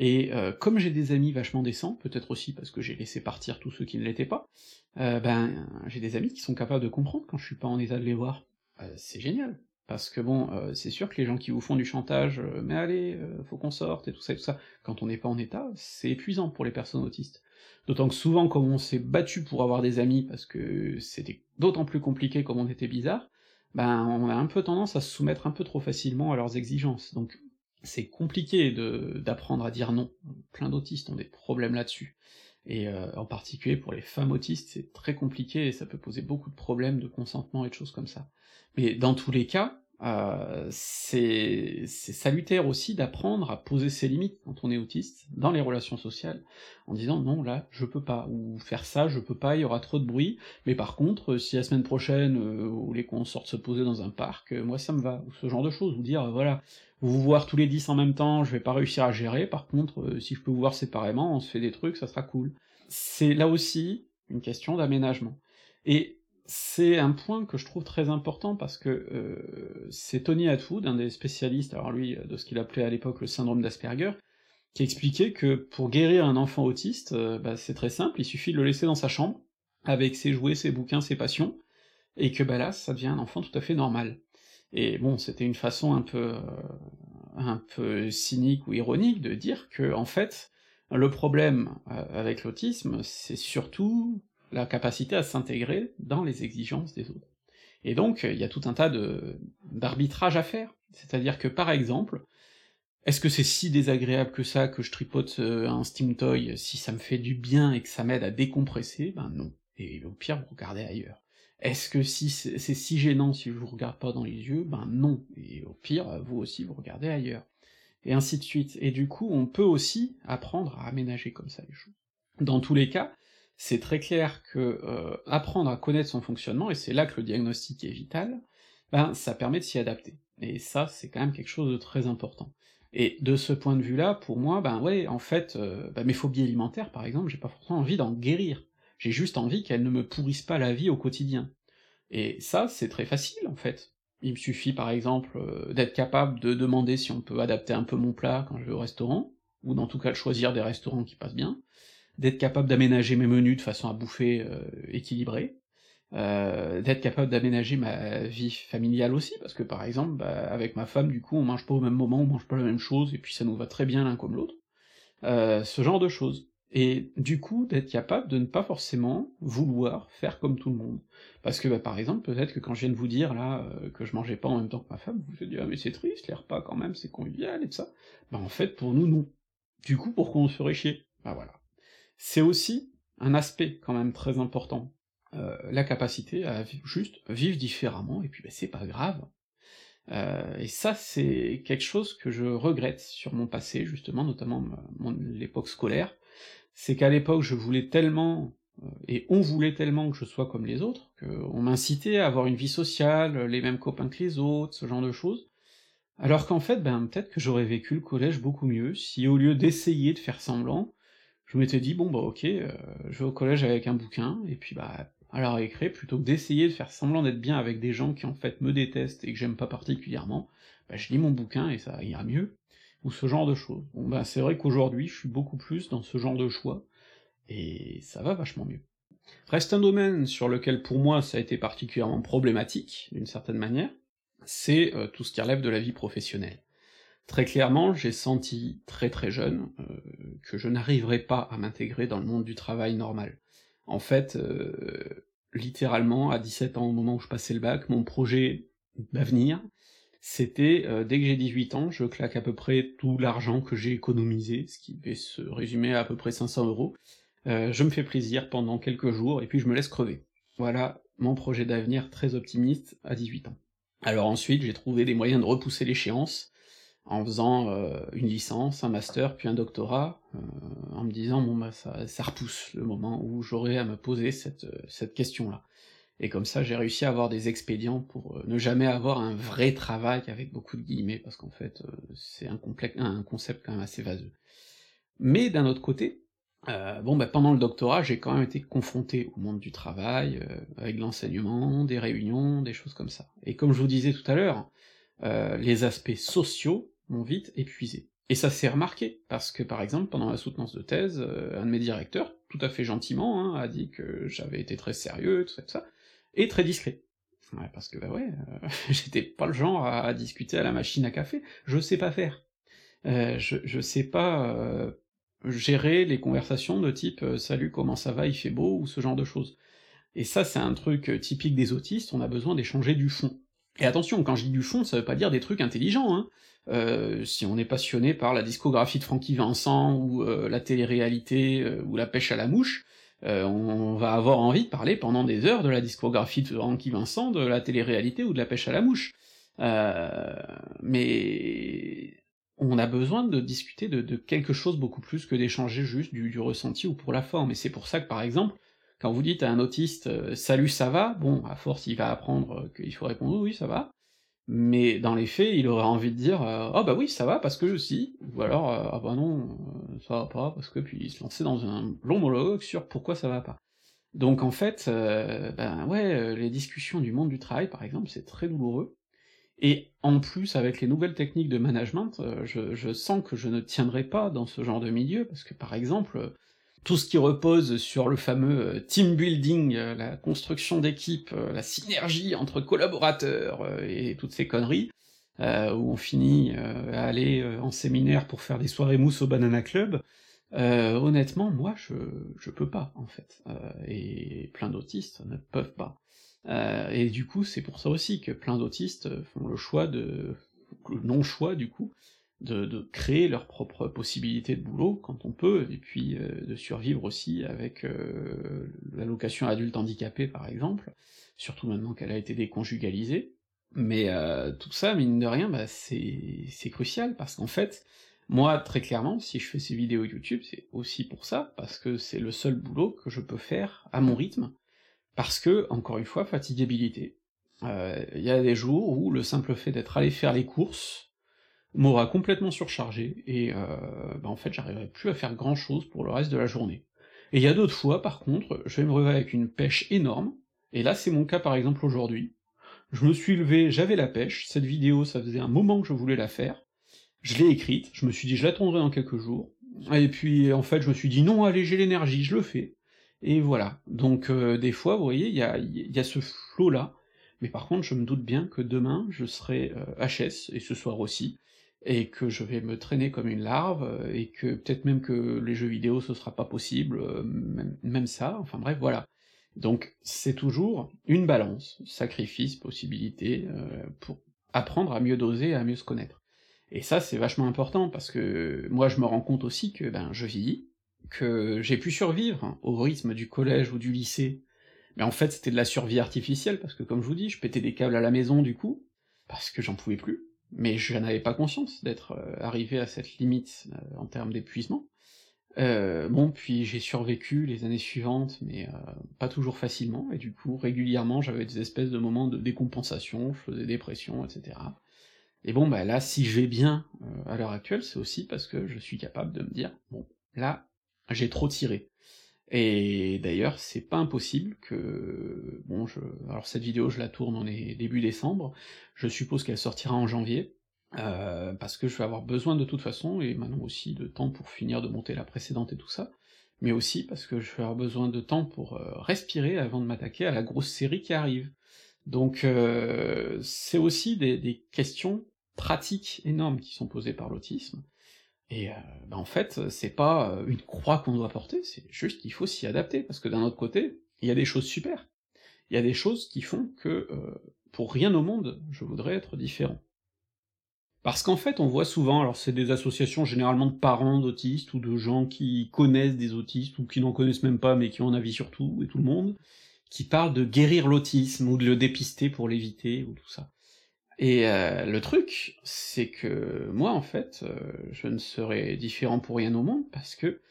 S1: et euh, comme j'ai des amis vachement décents, peut-être aussi parce que j'ai laissé partir tous ceux qui ne l'étaient pas, euh, ben j'ai des amis qui sont capables de comprendre quand je suis pas en état de les voir. Euh, c'est génial. Parce que bon, c'est sûr que les gens qui vous font du chantage, mais allez, faut qu'on sorte et tout ça et tout ça, quand on n'est pas en état, c'est épuisant pour les personnes autistes. D'autant que souvent, comme on s'est battu pour avoir des amis, parce que c'était d'autant plus compliqué comme on était bizarre, ben on a un peu tendance à se soumettre un peu trop facilement à leurs exigences. Donc c'est compliqué d'apprendre à dire non. Plein d'autistes ont des problèmes là-dessus. Et euh, en particulier pour les femmes autistes, c'est très compliqué et ça peut poser beaucoup de problèmes de consentement et de choses comme ça. Mais dans tous les cas, euh, c'est salutaire aussi d'apprendre à poser ses limites quand on est autiste dans les relations sociales, en disant non là je peux pas, ou faire ça je peux pas, il y aura trop de bruit, mais par contre si la semaine prochaine euh, qu'on sorte se poser dans un parc, moi ça me va, ou ce genre de choses, ou dire voilà, vous voir tous les 10 en même temps, je vais pas réussir à gérer, par contre, euh, si je peux vous voir séparément, on se fait des trucs, ça sera cool. C'est là aussi une question d'aménagement. Et c'est un point que je trouve très important parce que euh, c'est Tony Atwood, un des spécialistes, alors lui, de ce qu'il appelait à l'époque le syndrome d'Asperger, qui expliquait que pour guérir un enfant autiste, euh, bah, c'est très simple, il suffit de le laisser dans sa chambre, avec ses jouets, ses bouquins, ses passions, et que bah là, ça devient un enfant tout à fait normal. Et bon, c'était une façon un peu euh, un peu cynique ou ironique de dire que, en fait, le problème avec l'autisme, c'est surtout la capacité à s'intégrer dans les exigences des autres. Et donc, il y a tout un tas de d'arbitrage à faire. C'est-à-dire que, par exemple, est-ce que c'est si désagréable que ça que je tripote euh, un Steam Toy si ça me fait du bien et que ça m'aide à décompresser? Ben non. Et au pire, vous regardez ailleurs. Est-ce que si c'est si gênant si je vous regarde pas dans les yeux? Ben non. Et au pire, vous aussi, vous regardez ailleurs. Et ainsi de suite. Et du coup, on peut aussi apprendre à aménager comme ça les choses. Dans tous les cas, c'est très clair que euh, apprendre à connaître son fonctionnement, et c'est là que le diagnostic est vital, ben ça permet de s'y adapter. Et ça, c'est quand même quelque chose de très important. Et de ce point de vue-là, pour moi, ben ouais, en fait, euh, ben mes phobies alimentaires, par exemple, j'ai pas forcément envie d'en guérir. J'ai juste envie qu'elles ne me pourrissent pas la vie au quotidien. Et ça, c'est très facile, en fait. Il me suffit, par exemple, euh, d'être capable de demander si on peut adapter un peu mon plat quand je vais au restaurant, ou dans tout cas de choisir des restaurants qui passent bien, d'être capable d'aménager mes menus de façon à bouffer euh, équilibré, euh, d'être capable d'aménager ma vie familiale aussi, parce que par exemple, bah, avec ma femme, du coup, on mange pas au même moment, on mange pas la même chose, et puis ça nous va très bien l'un comme l'autre, euh, ce genre de choses. Et du coup, d'être capable de ne pas forcément vouloir faire comme tout le monde. Parce que, bah, par exemple, peut-être que quand je viens de vous dire, là, que je mangeais pas en même temps que ma femme, vous vous dites, ah mais c'est triste, les repas quand même, c'est convivial, et tout ça. Bah en fait, pour nous, non. Du coup, pourquoi on se ferait chier? Bah voilà. C'est aussi un aspect quand même très important, euh, la capacité à juste vivre différemment, et puis ben, c'est pas grave. Euh, et ça, c'est quelque chose que je regrette sur mon passé, justement, notamment l'époque scolaire, c'est qu'à l'époque, je voulais tellement, euh, et on voulait tellement que je sois comme les autres, qu'on m'incitait à avoir une vie sociale, les mêmes copains que les autres, ce genre de choses, alors qu'en fait, ben peut-être que j'aurais vécu le collège beaucoup mieux si au lieu d'essayer de faire semblant, je m'étais dit, bon bah ok, euh, je vais au collège avec un bouquin, et puis bah, à la plutôt que d'essayer de faire semblant d'être bien avec des gens qui en fait me détestent et que j'aime pas particulièrement, bah je lis mon bouquin et ça ira mieux, ou ce genre de choses. Bon bah c'est vrai qu'aujourd'hui, je suis beaucoup plus dans ce genre de choix, et ça va vachement mieux. Reste un domaine sur lequel pour moi ça a été particulièrement problématique, d'une certaine manière, c'est euh, tout ce qui relève de la vie professionnelle. Très clairement, j'ai senti très très jeune euh, que je n'arriverais pas à m'intégrer dans le monde du travail normal. En fait, euh, littéralement, à 17 ans, au moment où je passais le bac, mon projet d'avenir, c'était, euh, dès que j'ai 18 ans, je claque à peu près tout l'argent que j'ai économisé, ce qui devait se résumer à à peu près 500 euros, je me fais plaisir pendant quelques jours, et puis je me laisse crever. Voilà mon projet d'avenir très optimiste à 18 ans. Alors ensuite, j'ai trouvé des moyens de repousser l'échéance, en faisant euh, une licence, un master, puis un doctorat, euh, en me disant bon bah ça, repousse le moment où j'aurai à me poser cette, euh, cette question-là. Et comme ça, j'ai réussi à avoir des expédients pour ne jamais avoir un vrai travail avec beaucoup de guillemets, parce qu'en fait, c'est un, un concept quand même assez vaseux. Mais d'un autre côté, bon bah pendant le doctorat, j'ai quand même été confronté au monde du travail, avec l'enseignement, des réunions, des choses comme ça. Et comme je vous disais tout à l'heure, les aspects sociaux m'ont vite épuisé. Et ça s'est remarqué, parce que par exemple, pendant la soutenance de thèse, euh, un de mes directeurs, tout à fait gentiment, hein, a dit que j'avais été très sérieux, tout ça, tout ça, et très discret. Ouais, parce que bah ouais, euh, j'étais pas le genre à, discuter à la machine à café, je sais pas faire. Euh, je, je sais pas gérer les conversations de type salut comment ça va, il fait beau, ou ce genre de choses. Et ça c'est un truc typique des autistes, on a besoin d'échanger du fond. Et attention, quand je dis du fond, ça veut pas dire des trucs intelligents, hein. Euh, si on est passionné par la discographie de Francky Vincent, ou euh, la télé-réalité, euh, ou la pêche à la mouche, on va avoir envie de parler pendant des heures de la discographie de Francky Vincent, de la télé-réalité ou de la pêche à la mouche. mais on a besoin de discuter de, quelque chose beaucoup plus que d'échanger juste du, ressenti ou pour la forme, et c'est pour ça que par exemple, quand vous dites à un autiste Salut ça va », bon, à force il va apprendre qu'il faut répondre oui ça va, mais dans les faits, il aurait envie de dire euh, Ah bah oui, ça va parce que je si, ou alors euh, Ah bah non, euh, ça va pas, parce que puis il se lançait dans un long monologue sur pourquoi ça va pas. Donc en fait, euh, ben ouais, euh, les discussions du monde du travail, par exemple, c'est très douloureux, et en plus, avec les nouvelles techniques de management, euh, je sens que je ne tiendrai pas dans ce genre de milieu, parce que par exemple, tout ce qui repose sur le fameux team building, la construction d'équipe, la synergie entre collaborateurs et toutes ces conneries, où on finit à aller en séminaire pour faire des soirées mousse au Banana Club, euh, honnêtement, moi, je, je peux pas, en fait. Euh, et plein d'autistes ne peuvent pas. Euh, et du coup, c'est pour ça aussi que plein d'autistes font le choix de... le non-choix, du coup, de, créer leurs propres possibilités de boulot quand on peut, et puis de survivre aussi avec l'allocation adulte handicapé, par exemple, surtout maintenant qu'elle a été déconjugalisée. Mais tout ça, mine de rien, bah, c'est crucial, parce qu'en fait, moi, très clairement, si je fais ces vidéos YouTube, c'est aussi pour ça, parce que c'est le seul boulot que je peux faire à mon rythme, parce que, encore une fois, fatigabilité. Euh, il y a des jours où le simple fait d'être allé faire les courses m'aura complètement surchargé, et euh, bah en fait j'arriverai plus à faire grand chose pour le reste de la journée. Et il y a d'autres fois, par contre, je vais me réveiller avec une pêche énorme, et là c'est mon cas par exemple aujourd'hui. Je me suis levé, j'avais la pêche, cette vidéo ça faisait un moment que je voulais la faire, je l'ai écrite, je me suis dit je l'attendrai dans quelques jours, et puis en fait je me suis dit non, allez, j'ai l'énergie, je le fais. Et voilà. Donc euh, des fois, vous voyez, il y a, y a ce flot-là, mais par contre je me doute bien que demain je serai HS, euh, et ce soir aussi, et que je vais me traîner comme une larve, euh, et que peut-être même que les jeux vidéo ce sera pas possible, même, même ça, enfin bref, voilà. Donc c'est toujours une balance, sacrifice, possibilité, pour apprendre à mieux doser, à mieux se connaître. Et ça, c'est vachement important, parce que moi je me rends compte aussi que ben je vis, que j'ai pu survivre au rythme du collège ou du lycée, mais en fait c'était de la survie artificielle, parce que comme je vous dis, je pétais des câbles à la maison du coup, parce que j'en pouvais plus, mais je n'avais pas conscience d'être euh, arrivé à cette limite euh, en termes d'épuisement. Euh, bon, puis j'ai survécu les années suivantes, mais pas toujours facilement, et du coup, régulièrement, j'avais des espèces de moments de décompensation, je faisais des pressions, etc. Et bon, bah là, si je vais bien à l'heure actuelle, c'est aussi parce que je suis capable de me dire, bon, là, j'ai trop tiré. Et d'ailleurs, c'est pas impossible que... Bon, je... Alors cette vidéo, je la tourne en début décembre, je suppose qu'elle sortira en janvier, euh, parce que je vais avoir besoin de toute façon, et maintenant aussi de temps pour finir de monter la précédente et tout ça, mais aussi parce que je vais avoir besoin de temps pour euh, respirer avant de m'attaquer à la grosse série qui arrive. Donc euh, c'est aussi des, questions pratiques énormes qui sont posées par l'autisme, et euh, ben en fait, c'est pas euh, une croix qu'on doit porter, c'est juste qu'il faut s'y adapter, parce que d'un autre côté, il y a des choses super. Il y a des choses qui font que, pour rien au monde, je voudrais être différent. Parce qu'en fait, on voit souvent, alors c'est des associations généralement de parents d'autistes, ou de gens qui connaissent des autistes, ou qui n'en connaissent même pas, mais qui ont un avis sur tout, et tout le monde, qui parle de guérir l'autisme ou de le dépister pour l'éviter ou tout ça. Et euh, le truc, c'est que moi, en fait, euh, je ne serais différent pour rien au monde, parce que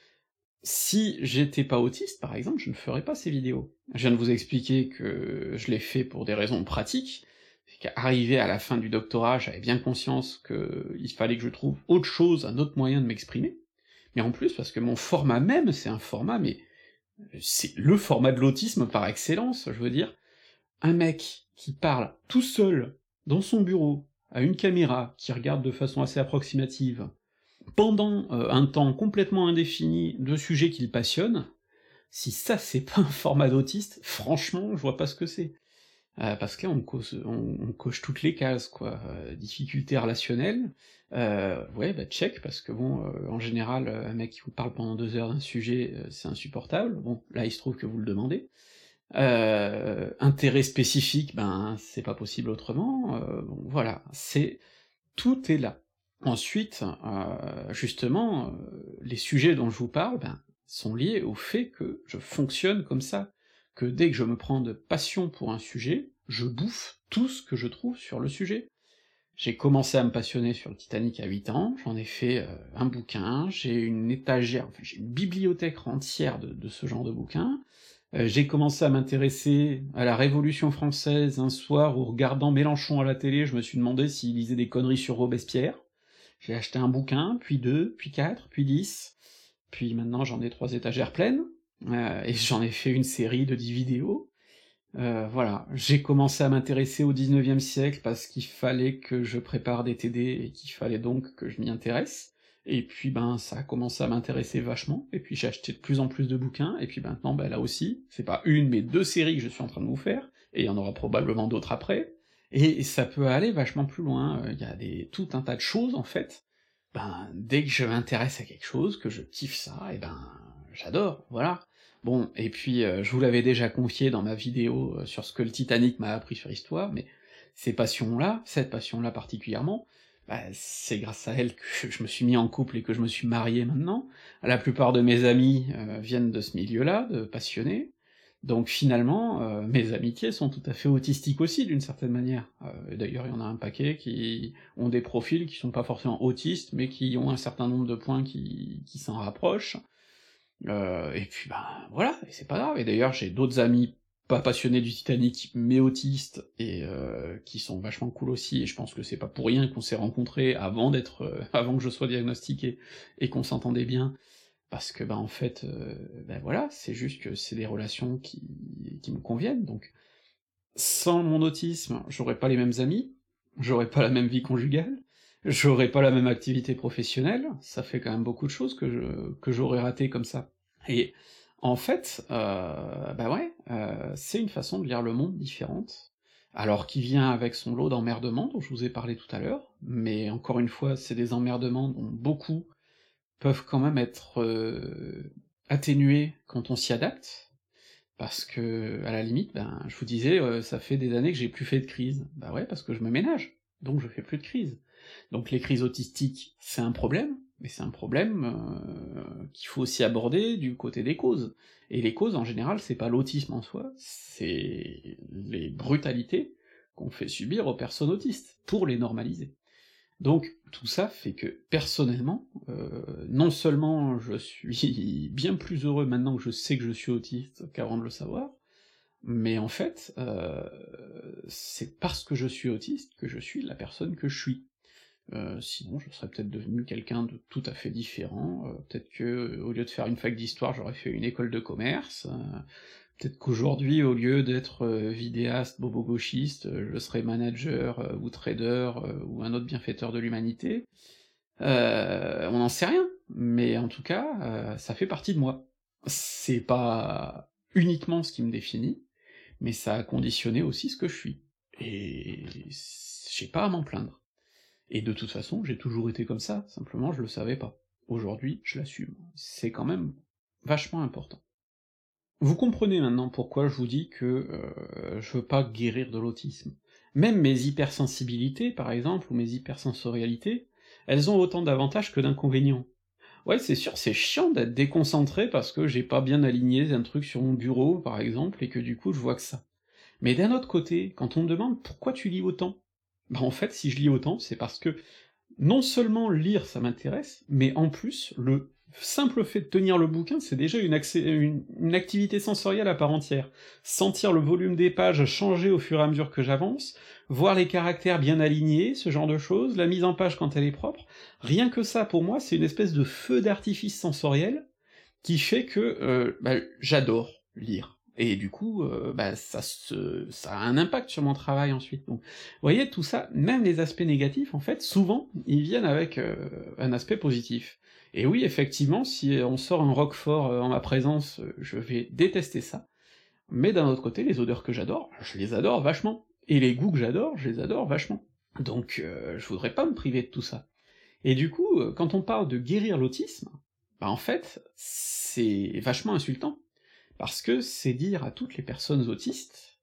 S1: si j'étais pas autiste, par exemple, je ne ferais pas ces vidéos. Je viens de vous expliquer que je l'ai fait pour des raisons pratiques, c'est qu'arrivé à la fin du doctorat, j'avais bien conscience qu'il fallait que je trouve autre chose, un autre moyen de m'exprimer, mais en plus parce que mon format même, c'est un format mais c'est le format de l'autisme par excellence, je veux dire. Un mec qui parle tout seul dans son bureau, à une caméra, qui regarde de façon assez approximative, pendant euh, un temps complètement indéfini de sujets qu'il passionne, si ça c'est pas un format d'autiste, franchement, je vois pas ce que c'est. Euh, parce que là, on, on, coche toutes les cases, quoi. Euh, difficulté relationnelle, euh, ouais, bah check, parce que bon, en général, un mec qui vous parle pendant deux heures d'un sujet, c'est insupportable, bon, là il se trouve que vous le demandez. Intérêt spécifique, ben c'est pas possible autrement, bon, voilà, c'est... tout est là. Ensuite, justement, les sujets dont je vous parle, ben, sont liés au fait que je fonctionne comme ça que dès que je me prends de passion pour un sujet, je bouffe tout ce que je trouve sur le sujet. J'ai commencé à me passionner sur le Titanic à 8 ans, j'en ai fait euh, un bouquin, j'ai une étagère, enfin j'ai une bibliothèque entière de, ce genre de bouquins, euh, j'ai commencé à m'intéresser à la Révolution française un soir où, regardant Mélenchon à la télé, je me suis demandé s'il lisait des conneries sur Robespierre, j'ai acheté un bouquin, puis deux, puis quatre, puis dix, puis maintenant j'en ai trois étagères pleines, euh, et j'en ai fait une série de 10 vidéos. Euh, voilà, j'ai commencé à m'intéresser au 19e siècle parce qu'il fallait que je prépare des TD et qu'il fallait donc que je m'y intéresse. Et puis ben ça a commencé à m'intéresser vachement, et puis j'ai acheté de plus en plus de bouquins, et puis maintenant ben là aussi, c'est pas une mais deux séries que je suis en train de vous faire, et il y en aura probablement d'autres après, et ça peut aller vachement plus loin, il y a des tout un tas de choses en fait, ben dès que je m'intéresse à quelque chose, que je kiffe ça, et ben j'adore, voilà. Bon, et puis euh, je vous l'avais déjà confié dans ma vidéo euh, sur ce que le Titanic m'a appris sur l'histoire, mais ces passions-là, cette passion-là particulièrement, bah, c'est grâce à elle que je me suis mis en couple et que je me suis marié maintenant. La plupart de mes amis euh, viennent de ce milieu-là, de passionnés. Donc finalement, euh, mes amitiés sont tout à fait autistiques aussi, d'une certaine manière. Euh, D'ailleurs, il y en a un paquet qui ont des profils qui sont pas forcément autistes, mais qui ont un certain nombre de points qui, qui s'en rapprochent. Et puis ben voilà, et c'est pas grave. Et d'ailleurs, j'ai d'autres amis pas passionnés du Titanic, mais autistes, et euh, qui sont vachement cool aussi, et je pense que c'est pas pour rien qu'on s'est rencontrés avant d'être, euh, avant que je sois diagnostiqué, et qu'on s'entendait bien, parce que, bah en fait, euh, ben voilà, c'est juste que c'est des relations qui, qui me conviennent, donc sans mon autisme, j'aurais pas les mêmes amis, j'aurais pas la même vie conjugale, j'aurais pas la même activité professionnelle, ça fait quand même beaucoup de choses que je, que j'aurais raté comme ça. Et en fait, euh, bah ouais, euh, c'est une façon de lire le monde différente, alors qui vient avec son lot d'emmerdements dont je vous ai parlé tout à l'heure, mais encore une fois, c'est des emmerdements dont beaucoup peuvent quand même être euh, atténués quand on s'y adapte, parce que, à la limite, ben, je vous disais, euh, ça fait des années que j'ai plus fait de crise. Bah ouais, parce que je me ménage, donc je fais plus de crise. Donc les crises autistiques, c'est un problème, mais c'est un problème euh, qu'il faut aussi aborder du côté des causes. Et les causes, en général, c'est pas l'autisme en soi, c'est les brutalités qu'on fait subir aux personnes autistes, pour les normaliser. Donc tout ça fait que, personnellement, euh, non seulement je suis bien plus heureux maintenant que je sais que je suis autiste qu'avant de le savoir, mais en fait, euh, c'est parce que je suis autiste que je suis la personne que je suis. Euh, sinon, je serais peut-être devenu quelqu'un de tout à fait différent. Euh, peut-être que, euh, au lieu de faire une fac d'histoire, j'aurais fait une école de commerce. peut-être qu'aujourd'hui, au lieu d'être vidéaste, bobo-gauchiste, je serais manager ou trader ou un autre bienfaiteur de l'humanité. on n'en sait rien, mais en tout cas, ça fait partie de moi. C'est pas uniquement ce qui me définit, mais ça a conditionné aussi ce que je suis. Et j'ai pas à m'en plaindre. Et de toute façon, j'ai toujours été comme ça, simplement je le savais pas. Aujourd'hui, je l'assume. C'est quand même vachement important. Vous comprenez maintenant pourquoi je vous dis que euh, je veux pas guérir de l'autisme. Même mes hypersensibilités, par exemple, ou mes hypersensorialités, elles ont autant d'avantages que d'inconvénients. Ouais, c'est sûr, c'est chiant d'être déconcentré parce que j'ai pas bien aligné un truc sur mon bureau, par exemple, et que du coup je vois que ça. Mais d'un autre côté, quand on me demande pourquoi tu lis autant, bah en fait, si je lis autant, c'est parce que non seulement lire ça m'intéresse, mais en plus, le simple fait de tenir le bouquin, c'est déjà une, une, activité sensorielle à part entière. Sentir le volume des pages changer au fur et à mesure que j'avance, voir les caractères bien alignés, ce genre de choses, la mise en page quand elle est propre, rien que ça, pour moi, c'est une espèce de feu d'artifice sensoriel qui fait que euh, bah, j'adore lire. Et du coup, euh, bah, ça, se, ça a un impact sur mon travail ensuite. Donc, vous voyez, tout ça, même les aspects négatifs, en fait, souvent, ils viennent avec euh, un aspect positif. Et oui, effectivement, si on sort un roquefort euh, en ma présence, je vais détester ça. Mais d'un autre côté, les odeurs que j'adore, je les adore vachement. Et les goûts que j'adore, je les adore vachement. Donc, je voudrais pas me priver de tout ça. Et du coup, quand on parle de guérir l'autisme, bah en fait, c'est vachement insultant parce que c'est dire à toutes les personnes autistes,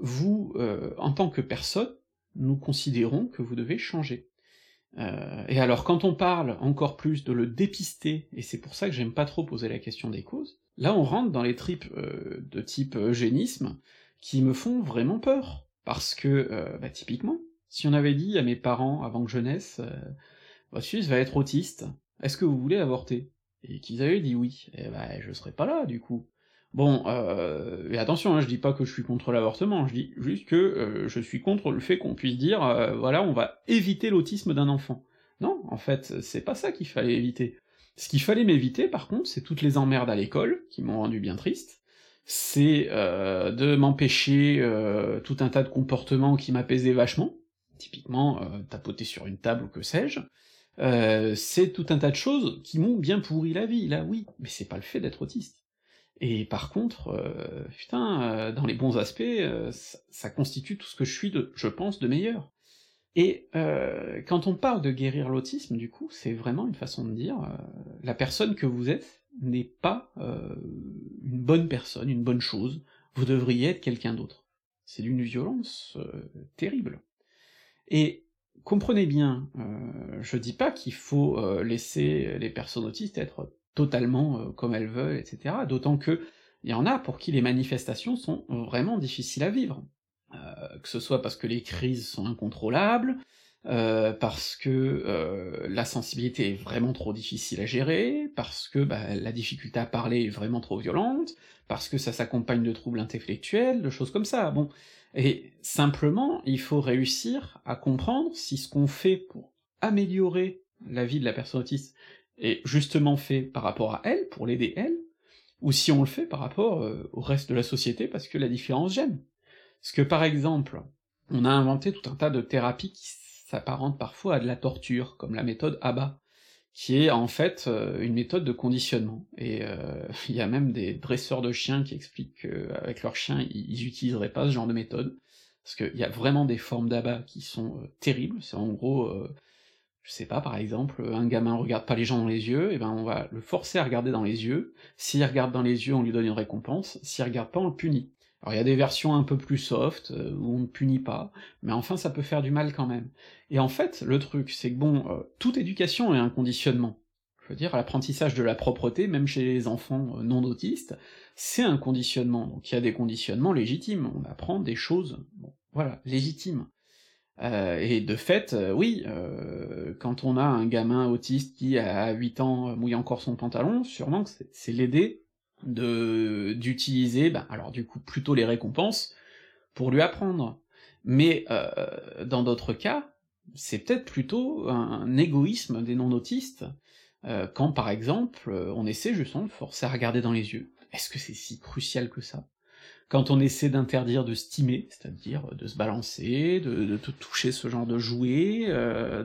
S1: vous, euh, en tant que personne, nous considérons que vous devez changer. Euh, et alors quand on parle encore plus de le dépister, et c'est pour ça que j'aime pas trop poser la question des causes, là on rentre dans les tripes euh, de type eugénisme qui me font vraiment peur. Parce que, bah typiquement, si on avait dit à mes parents avant que je naisse, votre fils va être autiste, est-ce que vous voulez avorter? Et qu'ils avaient dit oui, eh ben je serais pas là du coup. Bon, euh, et attention, hein, je dis pas que je suis contre l'avortement, je dis juste que euh, je suis contre le fait qu'on puisse dire, euh, voilà, on va éviter l'autisme d'un enfant. Non, en fait, c'est pas ça qu'il fallait éviter. Ce qu'il fallait m'éviter, par contre, c'est toutes les emmerdes à l'école, qui m'ont rendu bien triste, c'est euh, de m'empêcher tout un tas de comportements qui m'apaisaient vachement, typiquement tapoter sur une table ou que sais-je, c'est tout un tas de choses qui m'ont bien pourri la vie, là oui, mais c'est pas le fait d'être autiste. Et par contre, euh, putain, euh, dans les bons aspects, ça, ça, constitue tout ce que je suis, de, je pense, de meilleur. Et quand on parle de guérir l'autisme, du coup, c'est vraiment une façon de dire, la personne que vous êtes n'est pas une bonne personne, une bonne chose, vous devriez être quelqu'un d'autre. C'est d'une violence terrible. Et comprenez bien, euh, je dis pas qu'il faut euh, laisser les personnes autistes être totalement euh, comme elles veulent, etc. D'autant que il y en a pour qui les manifestations sont vraiment difficiles à vivre. que ce soit parce que les crises sont incontrôlables, parce que la sensibilité est vraiment trop difficile à gérer, parce que bah, la difficulté à parler est vraiment trop violente, parce que ça s'accompagne de troubles intellectuels, de choses comme ça. Bon, et simplement, il faut réussir à comprendre si ce qu'on fait pour améliorer la vie de la personne autiste est justement fait par rapport à elle, pour l'aider elle, ou si on le fait par rapport euh, au reste de la société parce que la différence gêne. Parce que par exemple, on a inventé tout un tas de thérapies qui s'apparentent parfois à de la torture, comme la méthode ABBA, qui est en fait euh, une méthode de conditionnement. Et euh, il y a même des dresseurs de chiens qui expliquent qu'avec leurs chiens, ils utiliseraient pas ce genre de méthode, parce qu'il y a vraiment des formes d'abat qui sont terribles, c'est en gros, je sais pas, par exemple, un gamin regarde pas les gens dans les yeux, et ben on va le forcer à regarder dans les yeux, s'il regarde dans les yeux, on lui donne une récompense, s'il regarde pas, on le punit. Alors il y a des versions un peu plus soft, euh, où on ne punit pas, mais enfin ça peut faire du mal quand même. Et en fait, le truc, c'est que bon, euh, toute éducation est un conditionnement. Je veux dire, l'apprentissage de la propreté, même chez les enfants euh, non autistes, c'est un conditionnement. Donc il y a des conditionnements légitimes, on apprend des choses, bon, voilà, légitimes. Et de fait, oui, quand on a un gamin autiste qui, à 8 ans, mouille encore son pantalon, sûrement que c'est l'aider de d'utiliser, ben, alors du coup plutôt les récompenses pour lui apprendre. Mais euh, dans d'autres cas, c'est peut-être plutôt un, égoïsme des non-autistes, euh, quand par exemple on essaie justement de forcer à regarder dans les yeux. Est-ce que c'est si crucial que ça? Quand on essaie d'interdire de stimer, c'est-à-dire de se balancer, de, de, toucher ce genre de jouet, euh,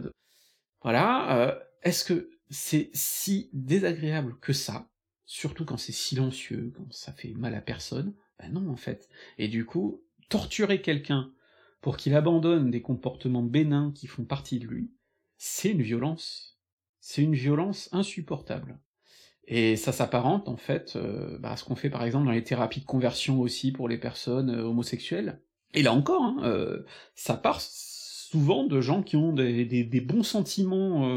S1: voilà, euh, est-ce que c'est si désagréable que ça surtout quand c'est silencieux, quand ça fait mal à personne, ben non en fait. Et du coup, torturer quelqu'un pour qu'il abandonne des comportements bénins qui font partie de lui, c'est une violence. C'est une violence insupportable. Et ça s'apparente en fait euh, bah, à ce qu'on fait par exemple dans les thérapies de conversion aussi pour les personnes euh, homosexuelles. Et là encore, hein, euh, ça part souvent de gens qui ont des, bons sentiments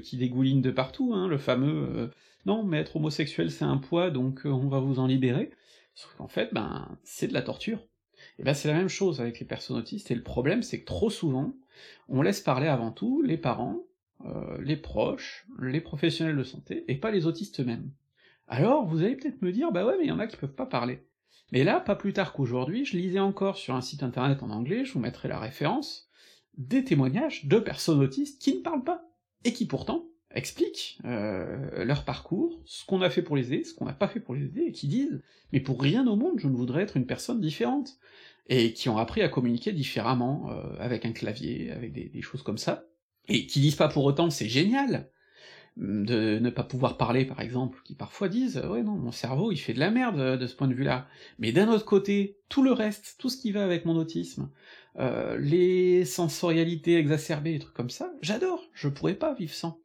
S1: qui dégoulinent de partout, hein, le fameux non, mais être homosexuel c'est un poids, donc on va vous en libérer. Sauf qu'en fait, ben, c'est de la torture. Et ben c'est la même chose avec les personnes autistes, et le problème c'est que trop souvent, on laisse parler avant tout les parents, euh, les proches, les professionnels de santé, et pas les autistes eux-mêmes. Alors, vous allez peut-être me dire, bah ouais, mais il y en a qui peuvent pas parler. Mais là, pas plus tard qu'aujourd'hui, je lisais encore sur un site internet en anglais, je vous mettrai la référence, des témoignages de personnes autistes qui ne parlent pas, et qui pourtant expliquent euh, leur parcours, ce qu'on a fait pour les aider, ce qu'on n'a pas fait pour les aider, et qui disent « mais pour rien au monde je ne voudrais être une personne différente », et qui ont appris à communiquer différemment, euh, avec un clavier, avec des, choses comme ça, et qui disent pas pour autant « c'est génial », de ne pas pouvoir parler par exemple, qui parfois disent « ouais non, mon cerveau il fait de la merde euh, de ce point de vue-là », mais d'un autre côté, tout le reste, tout ce qui va avec mon autisme, les sensorialités exacerbées, des trucs comme ça, j'adore, je pourrais pas vivre sans.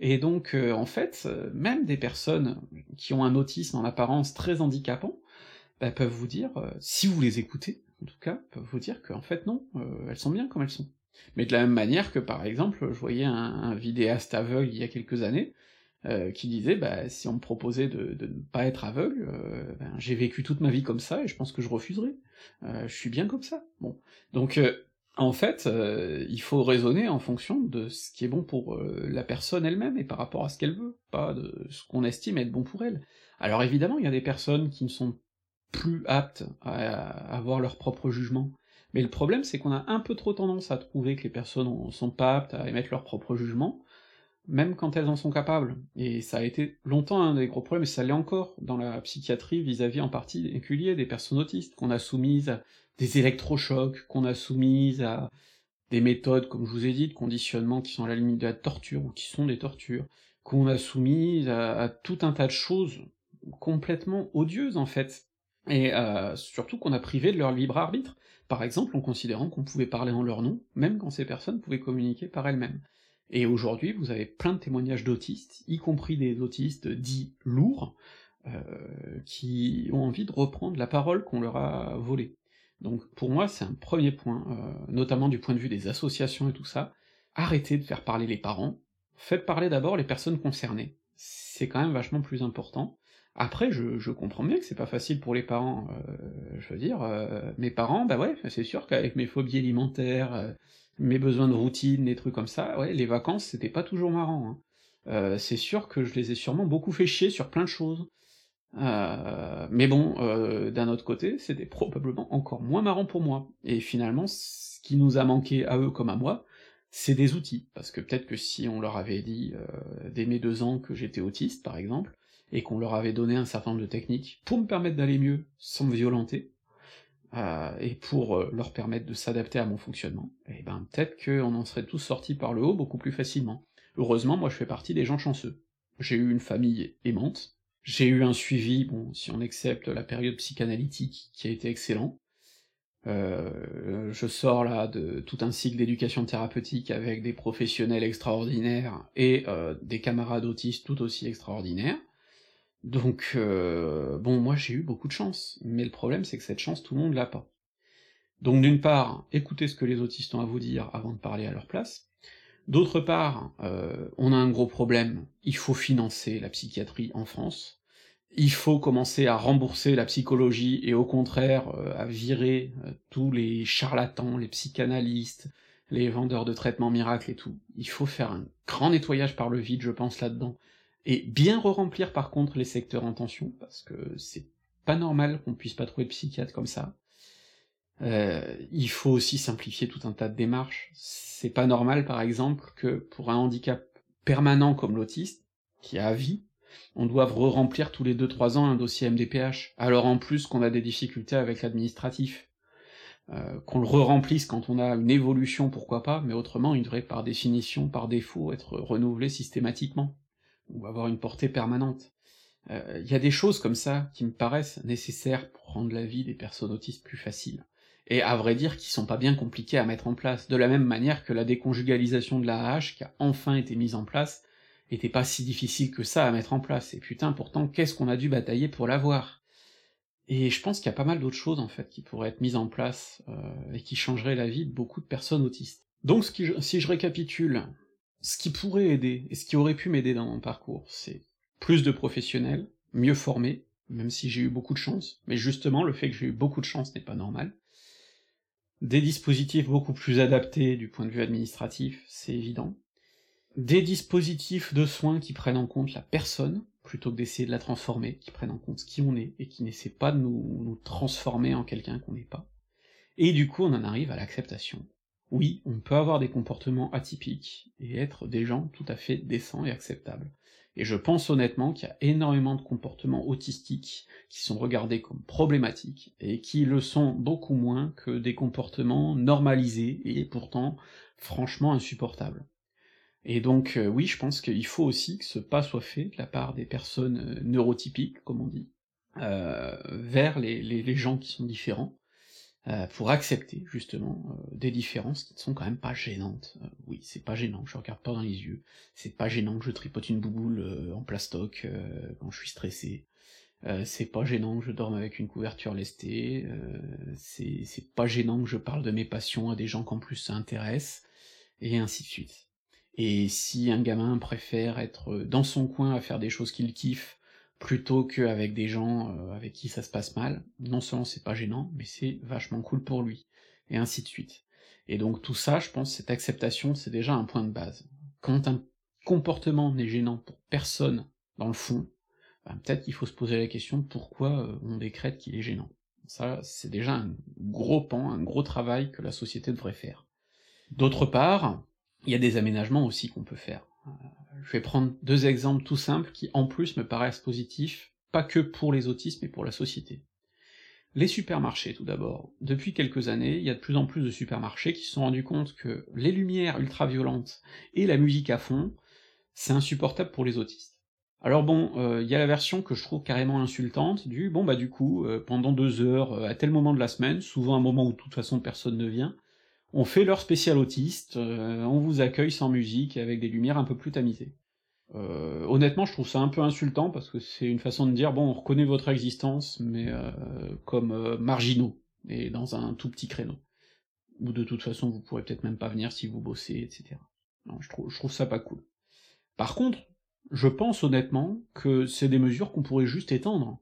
S1: Et donc, euh, en fait, euh, même des personnes qui ont un autisme en apparence très handicapant, bah, peuvent vous dire, euh, si vous les écoutez, en tout cas, peuvent vous dire qu'en fait non, elles sont bien comme elles sont. Mais de la même manière que, par exemple, je voyais un, vidéaste aveugle il y a quelques années, qui disait, bah, si on me proposait de, ne pas être aveugle, ben, j'ai vécu toute ma vie comme ça, et je pense que je refuserais. je suis bien comme ça. Bon. Donc, en fait, euh, il faut raisonner en fonction de ce qui est bon pour euh, la personne elle-même et par rapport à ce qu'elle veut, pas de ce qu'on estime être bon pour elle. Alors évidemment, il y a des personnes qui ne sont plus aptes à, avoir leur propre jugement, mais le problème c'est qu'on a un peu trop tendance à trouver que les personnes sont pas aptes à émettre leur propre jugement, même quand elles en sont capables. Et ça a été longtemps un des gros problèmes, et ça l'est encore dans la psychiatrie vis-à-vis en particulier des personnes autistes, qu'on a soumises à des électrochocs, qu'on a soumises à des méthodes, comme je vous ai dit, de conditionnement qui sont à la limite de la torture, ou qui sont des tortures, qu'on a soumises à, tout un tas de choses complètement odieuses en fait, et euh, surtout qu'on a privé de leur libre arbitre, par exemple en considérant qu'on pouvait parler en leur nom, même quand ces personnes pouvaient communiquer par elles-mêmes. Et aujourd'hui, vous avez plein de témoignages d'autistes, y compris des autistes dits lourds, euh, qui ont envie de reprendre la parole qu'on leur a volée. Donc pour moi, c'est un premier point, euh, notamment du point de vue des associations et tout ça, arrêtez de faire parler les parents, faites parler d'abord les personnes concernées. C'est quand même vachement plus important. Après, je, comprends bien que c'est pas facile pour les parents, euh, je veux dire, mes parents, bah ouais, c'est sûr qu'avec mes phobies alimentaires, mes besoins de routine, des trucs comme ça, ouais, les vacances, c'était pas toujours marrant. Hein. Euh, c'est sûr que je les ai sûrement beaucoup fait chier sur plein de choses. Euh, mais bon, euh, d'un autre côté, c'était probablement encore moins marrant pour moi. Et finalement, ce qui nous a manqué à eux comme à moi, c'est des outils. Parce que peut-être que si on leur avait dit dès mes deux ans que j'étais autiste, par exemple, et qu'on leur avait donné un certain nombre de techniques pour me permettre d'aller mieux sans me violenter, euh, et pour euh, leur permettre de s'adapter à mon fonctionnement, et eh ben peut-être qu'on en serait tous sortis par le haut beaucoup plus facilement. Heureusement, moi je fais partie des gens chanceux. J'ai eu une famille aimante, j'ai eu un suivi, bon, si on accepte la période psychanalytique, qui a été excellent. Euh, je sors là de tout un cycle d'éducation thérapeutique avec des professionnels extraordinaires et des camarades autistes tout aussi extraordinaires. Donc, euh, bon, moi j'ai eu beaucoup de chance, mais le problème c'est que cette chance, tout le monde l'a pas. Donc d'une part, écoutez ce que les autistes ont à vous dire avant de parler à leur place. D'autre part, euh, on a un gros problème, il faut financer la psychiatrie en France, il faut commencer à rembourser la psychologie et au contraire euh, à virer tous les charlatans, les psychanalystes, les vendeurs de traitements miracles et tout. Il faut faire un grand nettoyage par le vide, je pense, là-dedans, et bien re-remplir par contre les secteurs en tension, parce que c'est pas normal qu'on puisse pas trouver de psychiatre comme ça. Euh, il faut aussi simplifier tout un tas de démarches. C'est pas normal, par exemple, que pour un handicap permanent comme l'autiste, qui a vie, on doive re-remplir tous les 2-3 ans un dossier MDPH, alors en plus qu'on a des difficultés avec l'administratif. Euh, qu'on le re-remplisse quand on a une évolution, pourquoi pas, mais autrement, il devrait par définition, par défaut, être renouvelé systématiquement ou avoir une portée permanente. Il euh, y a des choses comme ça qui me paraissent nécessaires pour rendre la vie des personnes autistes plus facile. Et à vrai dire, qui sont pas bien compliquées à mettre en place, de la même manière que la déconjugalisation de la AH, qui a enfin été mise en place, était pas si difficile que ça à mettre en place, et putain, pourtant, qu'est-ce qu'on a dû batailler pour l'avoir? Et je pense qu'il y a pas mal d'autres choses, en fait, qui pourraient être mises en place, euh, et qui changeraient la vie de beaucoup de personnes autistes. Donc, si je récapitule, ce qui pourrait aider, et ce qui aurait pu m'aider dans mon parcours, c'est plus de professionnels, mieux formés, même si j'ai eu beaucoup de chance, mais justement, le fait que j'ai eu beaucoup de chance n'est pas normal. Des dispositifs beaucoup plus adaptés du point de vue administratif, c'est évident. Des dispositifs de soins qui prennent en compte la personne, plutôt que d'essayer de la transformer, qui prennent en compte qui on est, et qui n'essaient pas de nous, nous transformer en quelqu'un qu'on n'est pas. Et du coup, on en arrive à l'acceptation oui, on peut avoir des comportements atypiques et être des gens tout à fait décents et acceptables. Et je pense honnêtement qu'il y a énormément de comportements autistiques qui sont regardés comme problématiques, et qui le sont beaucoup moins que des comportements normalisés et pourtant franchement insupportables. Et donc euh, oui, je pense qu'il faut aussi que ce pas soit fait de la part des personnes euh, neurotypiques, comme on dit, euh, vers les gens qui sont différents, euh, pour accepter justement euh, des différences qui ne sont quand même pas gênantes. Euh, oui, c'est pas gênant que je regarde pas dans les yeux, c'est pas gênant que je tripote une bouboule en plastoc quand je suis stressé, c'est pas gênant que je dorme avec une couverture lestée, c'est pas gênant que je parle de mes passions à des gens qu'en plus ça intéresse, et ainsi de suite. Et si un gamin préfère être dans son coin à faire des choses qu'il kiffe, plutôt qu'avec des gens euh, avec qui ça se passe mal, non seulement c'est pas gênant, mais c'est vachement cool pour lui, et ainsi de suite. Et donc tout ça, je pense, cette acceptation, c'est déjà un point de base. Quand un comportement n'est gênant pour personne, dans le fond, ben, peut-être qu'il faut se poser la question pourquoi euh, on décrète qu'il est gênant? Ça, c'est déjà un gros pan, un gros travail que la société devrait faire. D'autre part, il y a des aménagements aussi qu'on peut faire. Je vais prendre deux exemples tout simples qui en plus me paraissent positifs, pas que pour les autistes, mais pour la société. Les supermarchés, tout d'abord. Depuis quelques années, il y a de plus en plus de supermarchés qui se sont rendus compte que les lumières ultra-violentes et la musique à fond, c'est insupportable pour les autistes. Alors bon, euh, il y a la version que je trouve carrément insultante, du bon bah du coup, euh, pendant deux heures, euh, à tel moment de la semaine, souvent un moment où de toute façon personne ne vient, on fait leur spécial autiste, on vous accueille sans musique et avec des lumières un peu plus tamisées. Euh, honnêtement, je trouve ça un peu insultant parce que c'est une façon de dire bon, on reconnaît votre existence, mais euh, comme euh, marginaux et dans un tout petit créneau. Ou de toute façon, vous pourrez peut-être même pas venir si vous bossez, etc. Non, je trouve, je trouve ça pas cool. Par contre, je pense honnêtement que c'est des mesures qu'on pourrait juste étendre,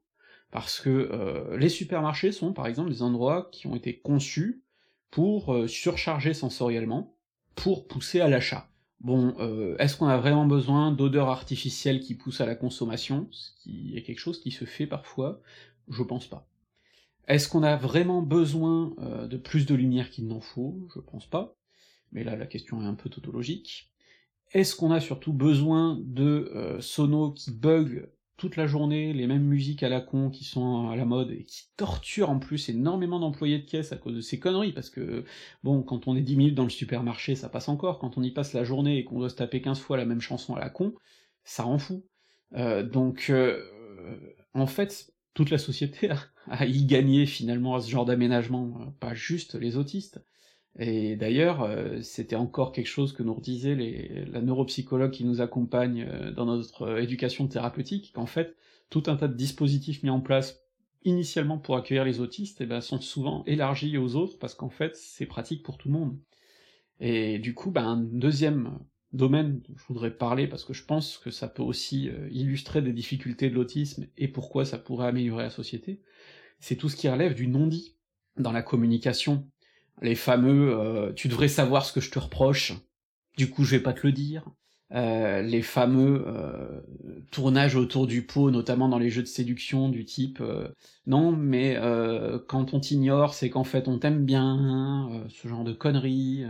S1: parce que les supermarchés sont par exemple des endroits qui ont été conçus pour surcharger sensoriellement, pour pousser à l'achat. Bon, euh, est-ce qu'on a vraiment besoin d'odeurs artificielles qui poussent à la consommation, ce qui est quelque chose qui se fait parfois? Je pense pas. Est-ce qu'on a vraiment besoin euh, de plus de lumière qu'il n'en faut? Je pense pas. Mais là, la question est un peu tautologique. Est-ce qu'on a surtout besoin de euh, sonos qui bug toute la journée les mêmes musiques à la con qui sont à la mode et qui torturent en plus énormément d'employés de caisse à cause de ces conneries, parce que, bon, quand on est 10 minutes dans le supermarché, ça passe encore, quand on y passe la journée et qu'on doit se taper 15 fois la même chanson à la con, ça rend fou. Euh, donc, euh, en fait, toute la société a, a y gagné finalement à ce genre d'aménagement, pas juste les autistes. Et d'ailleurs, euh, c'était encore quelque chose que nous redisait les, la neuropsychologue qui nous accompagne euh, dans notre euh, éducation thérapeutique, qu'en fait, tout un tas de dispositifs mis en place initialement pour accueillir les autistes, eh ben, sont souvent élargis aux autres, parce qu'en fait, c'est pratique pour tout le monde. Et du coup, ben, un deuxième domaine dont je voudrais parler, parce que je pense que ça peut aussi illustrer des difficultés de l'autisme et pourquoi ça pourrait améliorer la société, c'est tout ce qui relève du non-dit dans la communication, les fameux euh, tu devrais savoir ce que je te reproche, du coup je vais pas te le dire, euh, les fameux euh, tournages autour du pot, notamment dans les jeux de séduction du type non mais quand on t'ignore c'est qu'en fait on t'aime bien, ce genre de conneries.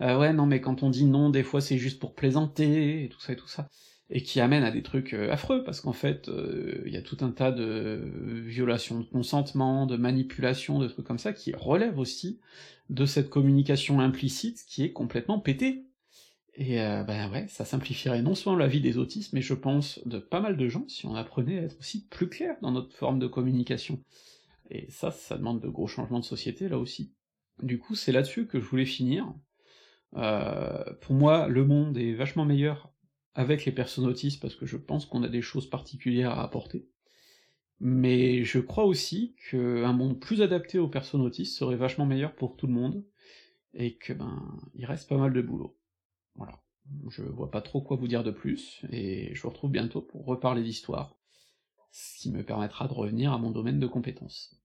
S1: ouais non mais quand on dit non des fois c'est juste pour plaisanter et tout ça et tout ça et qui amène à des trucs euh, affreux, parce qu'en fait, euh, il y a tout un tas de violations de consentement, de manipulation, de trucs comme ça, qui relèvent aussi de cette communication implicite qui est complètement pétée. Et euh, ben ouais, ça simplifierait non seulement la vie des autistes, mais je pense de pas mal de gens si on apprenait à être aussi plus clair dans notre forme de communication. Et ça, ça demande de gros changements de société là aussi. Du coup, c'est là-dessus que je voulais finir. Pour moi, le monde est vachement meilleur avec les personnes autistes parce que je pense qu'on a des choses particulières à apporter. Mais je crois aussi qu'un monde plus adapté aux personnes autistes serait vachement meilleur pour tout le monde, et que ben il reste pas mal de boulot. Voilà. Je vois pas trop quoi vous dire de plus, et je vous retrouve bientôt pour reparler d'histoire, ce qui me permettra de revenir à mon domaine de compétences.